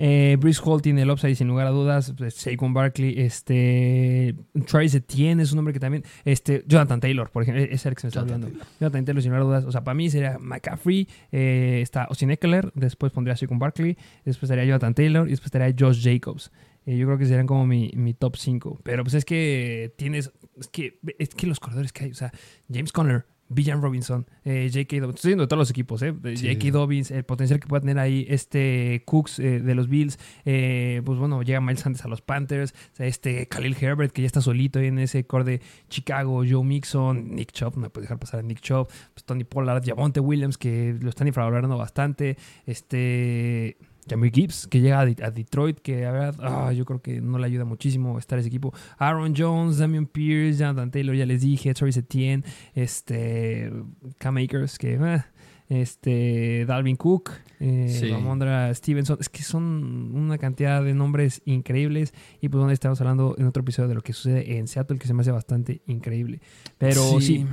Eh, Brice Hall tiene el upside sin lugar a dudas. pues, Saquon Barkley, este, Travis Etienne es un hombre que también, este, Jonathan Taylor, por ejemplo, ese es el que se me está Jonathan olvidando. Jonathan Taylor sin lugar a dudas. O sea, para mí sería McCaffrey, eh, está Austin Eckler, después pondría Saquon Barkley, después estaría Jonathan Taylor y después estaría Josh Jacobs. Eh, yo creo que serían como mi, mi top 5. Pero pues es que tienes, es que, es que los corredores que hay, o sea, James Conner, Villan Robinson, eh, J.K. Dobbins, estoy diciendo de todos los equipos, eh, Sí, J.K. Dobbins, el potencial que pueda tener ahí este Cooks eh, de los Bills, eh, pues bueno, llega Miles Sanders a los Panthers, o sea, este Khalil Herbert que ya está solito ahí en ese core de Chicago, Joe Mixon, Nick Chubb, no me puede dejar pasar a Nick Chubb, pues Tony Pollard, Javonte Williams que lo están infravalorando bastante, este... Jamie Gibbs, que llega a, De- a Detroit, que la verdad, ah, yo creo que no le ayuda muchísimo estar ese equipo. Aaron Jones, Damian Pierce, Jonathan Taylor, ya les dije, Travis Etienne, este, Cam Akers, que, eh, este, Dalvin Cook, eh, Sí. Ramondra Stevenson, es que son una cantidad de nombres increíbles y pues donde estamos hablando en otro episodio de lo que sucede en Seattle, que se me hace bastante increíble. Pero sí,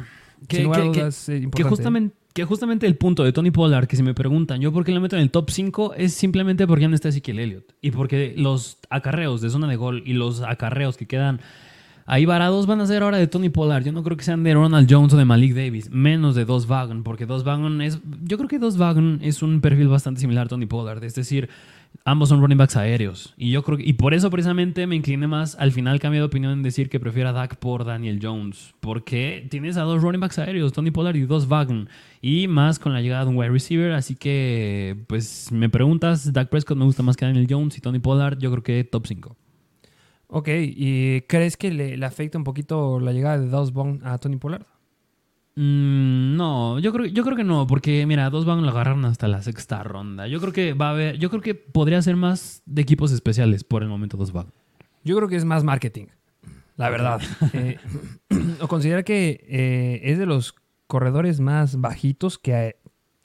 Que, sin lugar a que- que- dudas, es que importante. justamente, que justamente el punto de Tony Pollard, que si me preguntan, yo por qué lo meto en el top 5, es simplemente porque ya no está Ezekiel Elliott. Y porque los acarreos de zona de gol y los acarreos que quedan ahí varados van a ser ahora de Tony Pollard. Yo no creo que sean de Ronald Jones o de Malik Davis, menos de Dos Wagon, porque Dos Wagon es. Yo creo que Dos Wagon es un perfil bastante similar a Tony Pollard. Es decir, ambos son running backs aéreos. Y yo creo que, y por eso precisamente me incliné más al final cambié de opinión en decir que prefiero a Dak por Daniel Jones. Porque tienes a dos running backs aéreos, Tony Pollard y dos Wagon. Y más con la llegada de un wide receiver. Así que, pues, me preguntas, Dak Prescott me gusta más que Daniel Jones y Tony Pollard, yo creo que top 5. Ok, ¿y crees que le, le afecta un poquito la llegada de Dawes Bond a Tony Pollard? Mm, no, yo creo, yo creo que no, porque mira, dos van lo agarraron hasta la sexta ronda. Yo creo que va a haber, yo creo que podría ser más de equipos especiales por el momento dos van. Yo creo que es más marketing, la verdad. Eh, [clears throat] o considera que eh, es de los corredores más bajitos que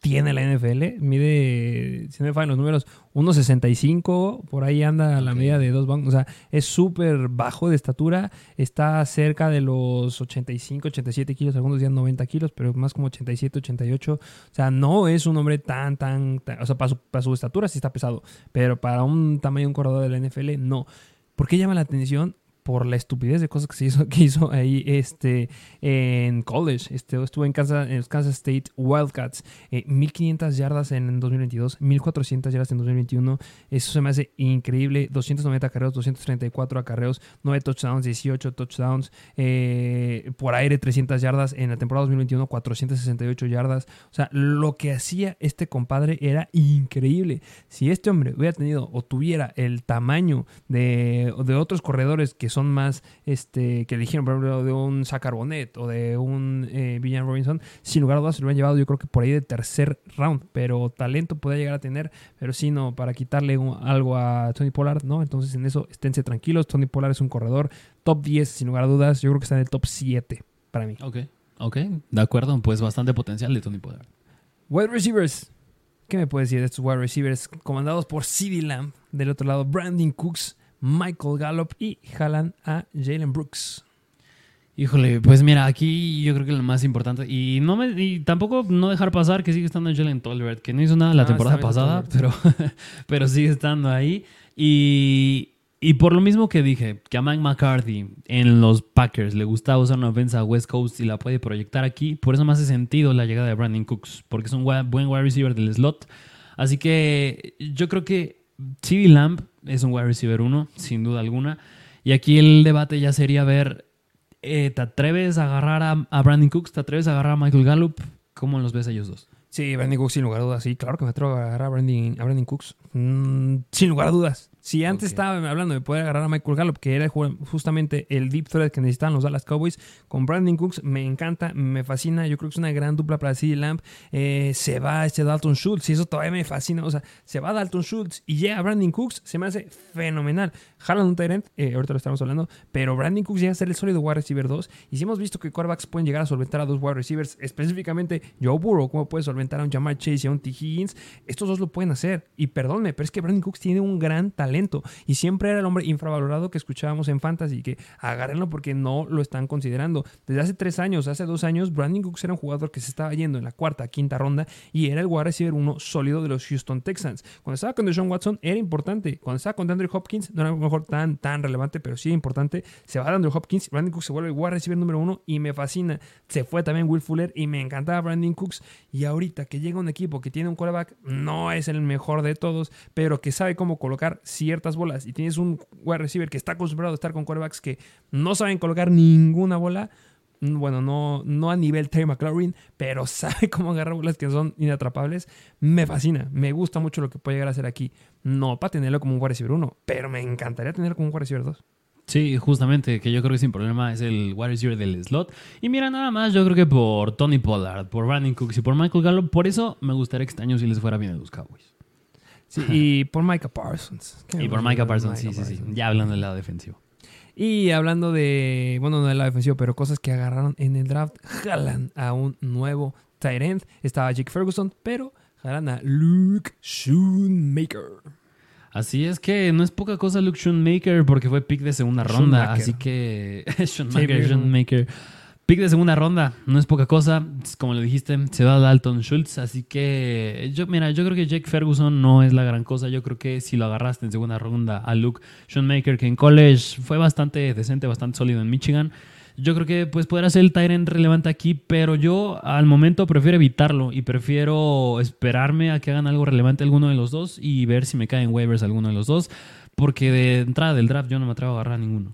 tiene la NFL. Mide, si no me fallan los números, 1.65, por ahí anda la Ok. medida de dos bancos. O sea, es súper bajo de estatura. Está cerca de los 85, 87 kilos, algunos días 90 kilos, pero más como 87, 88. O sea, no es un hombre tan, tan, tan- o sea, para su, para su estatura sí está pesado, pero para un tamaño un corredor de la NFL, no. ¿Por qué llama la atención? Por la estupidez de cosas que se hizo, [laughs] que hizo ahí este, en college. Este, estuvo en Kansas, en Kansas State Wildcats. Eh, 1500 yardas en 2022, 1400 yardas en 2021. Eso se me hace increíble. 290 acarreos, 234 acarreos, 9 touchdowns, 18 touchdowns. eh, por aire, 300 yardas. En la temporada 2021, 468 yardas. O sea, lo que hacía este compadre era increíble. Si este hombre hubiera tenido o tuviera el tamaño de, de otros corredores que son más, este, que eligieron, por ejemplo, de un Zach Arbonet o de un eh, Villan Robinson, sin lugar a dudas se lo hubieran llevado yo creo que por ahí de tercer round, pero talento puede llegar a tener, pero sí no, para quitarle un- algo a Tony Pollard, ¿no? Entonces en eso esténse tranquilos, Tony Pollard es un corredor top 10 sin lugar a dudas, yo creo que está en el top 7 para mí. Ok, ok, de acuerdo, pues bastante potencial de Tony Pollard. Wide receivers. ¿Qué me puedes decir de estos wide receivers comandados por CeeDee Lamb? Del otro lado, Brandon Cooks, Michael Gallup y jalan a Jalen Brooks. Híjole, pues mira, aquí yo creo que lo más importante, y no me, y tampoco no dejar pasar que sigue estando Jalen Tolbert, que no hizo nada la Ah, temporada pasada, pero, [laughs] pero sigue estando ahí. Y, y por lo mismo que dije, que a Mike McCarthy en los Packers le gustaba usar una ofensa West Coast y la puede proyectar aquí, por eso me hace sentido la llegada de Brandon Cooks, porque es un buen wide receiver del slot. Así que yo creo que CeeDee Lamb es un wide receiver uno, sin duda alguna. Y aquí el debate ya sería ver, eh, ¿te atreves a agarrar a, Brandon Cooks? ¿Te atreves a agarrar a Michael Gallup? ¿Cómo los ves ellos dos? Sí, Brandon Cooks sin lugar a dudas. Sí, claro que me atrevo a agarrar a Brandon, a Brandon Cooks. Mm, sin lugar a dudas. Si antes estaba hablando de poder agarrar a Michael Gallup, que era ju- justamente el deep threat que necesitaban los Dallas Cowboys, con Brandon Cooks me encanta, me fascina. Yo creo que es una gran dupla para CeeDee Lamb. Eh, se va este Dalton Schultz y eso todavía me fascina. O sea, se va Dalton Schultz y llega Brandon Cooks, se me hace fenomenal. Jalan un Tyrant, eh, ahorita lo estamos hablando, pero Brandon Cooks llega a ser el sólido wide receiver 2. Y si hemos visto que quarterbacks pueden llegar a solventar a dos wide receivers, específicamente Joe Burrow, como puede solventar a un Jamar Chase y a un T. Higgins, estos dos lo pueden hacer. Y perdónme, pero es que Brandon Cooks tiene un gran talento y siempre era el hombre infravalorado que escuchábamos en Fantasy, que agárrenlo porque no lo están considerando. Desde hace tres años, hace dos años, Brandon Cooks era un jugador que se estaba yendo en la cuarta, quinta ronda y era el wide receiver uno sólido de los Houston Texans. Cuando estaba con Deshaun Watson era importante. Cuando estaba con Andrew Hopkins no era a lo mejor tan, tan relevante, pero sí importante. Se va Andrew Hopkins, Brandon Cooks se vuelve el wide receiver número uno y me fascina. Se fue también Will Fuller y me encantaba Brandon Cooks. Y ahorita que llega un equipo que tiene un quarterback, no es el mejor de todos, pero que sabe cómo colocar ciertas bolas y tienes un wide receiver que está acostumbrado a estar con quarterbacks que no saben colocar ninguna bola, mm, bueno, no, no a nivel Terry McLaurin, pero [laughs] sabe cómo agarrar bolas que son inatrapables, me fascina, me gusta mucho lo que puede llegar a hacer aquí. No para tenerlo como un wide receiver 1, pero me encantaría tenerlo como un wide receiver 2. Sí, justamente, que yo creo que sin problema es el wide receiver del slot. Y mira, nada más, yo creo que por Tony Pollard, por Brandon Cooks y por Michael Gallup, por eso me gustaría que este año sí les fuera bien a los Cowboys. Sí, [laughs] y por Micah Parsons. Y por Micah Parsons, sí, sí, sí. Ya hablando del lado defensivo. Y hablando de, bueno, no de la defensiva, pero cosas que agarraron en el draft, jalan a un nuevo tight end. Estaba Jake Ferguson, pero jalan a Luke Schoonmaker. Así es que no es poca cosa Luke Schoonmaker porque fue pick de segunda ronda. Así que. [laughs] Schoonmaker, Schoonmaker. Pick de segunda ronda, no es poca cosa. Como lo dijiste, se va Dalton Schultz. Así que. Mira, yo creo que Jake Ferguson no es la gran cosa. Yo creo que si lo agarraste en segunda ronda a Luke Schoonmaker, que en college fue bastante decente, bastante sólido en Michigan. Yo creo que pues podrá ser el Tyrant relevante aquí, pero yo al momento prefiero evitarlo y prefiero esperarme a que hagan algo relevante alguno de los dos y ver si me caen waivers alguno de los dos, porque de entrada del draft yo no me atrevo a agarrar a ninguno.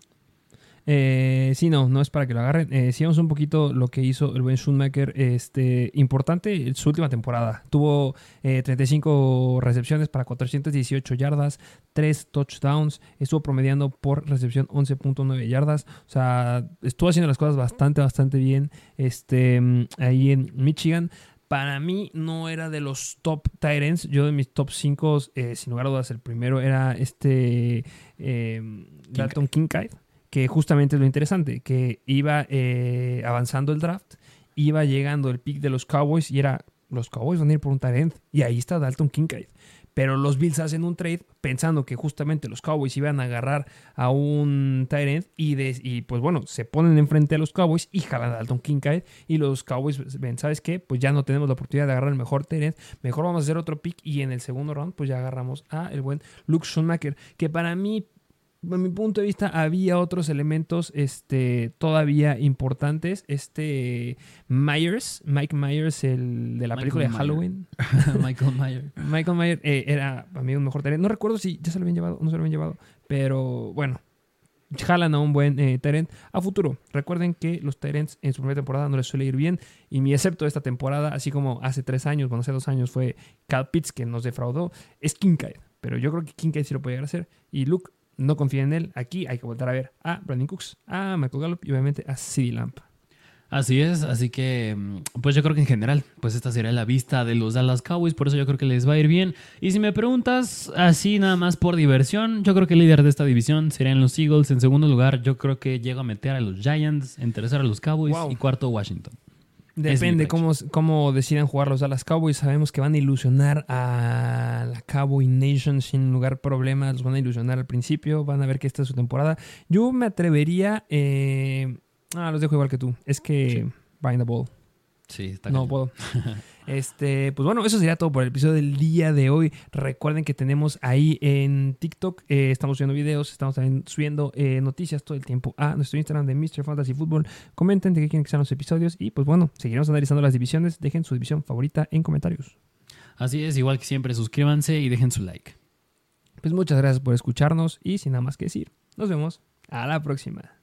Eh, sí, no, no es para que lo agarren. Eh, sigamos un poquito lo que hizo el buen Schoonmaker. Este, importante, su última temporada. Tuvo eh, 35 recepciones para 418 yardas, 3 touchdowns. Estuvo promediando por recepción 11.9 yardas. O sea, estuvo haciendo las cosas bastante, bastante bien este, ahí en Michigan. Para mí no era de los top Tyrants. Yo de mis top 5, sin lugar a dudas, el primero era este eh, Dalton Kincaid que justamente es lo interesante, que iba eh, avanzando el draft, iba llegando el pick de los Cowboys y era, los Cowboys van a ir por un talent y ahí está Dalton Kincaid. Pero los Bills hacen un trade pensando que justamente los Cowboys iban a agarrar a un Tyrant y, pues bueno, se ponen enfrente a los Cowboys y jalan a Dalton Kincaid y los Cowboys ven, ¿sabes qué? Pues ya no tenemos la oportunidad de agarrar el mejor Tyrant, mejor vamos a hacer otro pick y en el segundo round pues ya agarramos a el buen Luke Schoonmaker, que para mí a mi punto de vista había otros elementos este, todavía importantes. Este Myers, Mike Myers, el de la Michael película de Myers. Halloween. [laughs] [laughs] Michael Mayer. Michael Myers eh, era para mí un mejor talento. No recuerdo si ya se lo habían llevado o no se lo habían llevado, pero bueno. Jalan a un buen eh, Tyrant a futuro. Recuerden que los Tyrants en su primera temporada no les suele ir bien. Y mi excepto de esta temporada, así como hace tres años, bueno, hace dos años fue Cal Pitts que nos defraudó, es Kincaid. Pero yo creo que Kincaid sí lo puede llegar a hacer. Y Luke no confía en él. Aquí hay que volver a ver a Brandon Cooks, a Michael Gallup y obviamente a CeeDee Lamb. Así es, así que mm, pues yo creo que en general, pues esta sería la vista de los Dallas Cowboys, por eso yo creo que les va a ir bien. Y si me preguntas así nada más por diversión, yo creo que el líder de esta división serían los Eagles. En segundo lugar, yo creo que llego a meter a los Giants, en tercero a los Cowboys Wow. y cuarto Washington. Depende cómo, cómo decidan jugar los Dallas Cowboys. Sabemos que van a ilusionar a la Cowboy Nation sin lugar problemas. Los van a ilusionar al principio. Van a ver que esta es su temporada. Yo me atrevería. eh, ah, los dejo igual que tú. Es que. Bind the ball. Sí, está No puedo. [laughs] Este, pues bueno, eso sería todo por el episodio del día de hoy. Recuerden que tenemos ahí en TikTok, eh, estamos subiendo videos, estamos también subiendo eh, noticias todo el tiempo a nuestro Instagram de Mr. Fantasy Football. Comenten de qué quieren que sean los episodios y pues bueno, seguiremos analizando las divisiones. Dejen su división favorita en comentarios. Así es, igual que siempre, suscríbanse y dejen su like. Pues muchas gracias por escucharnos y sin nada más que decir, nos vemos a la próxima.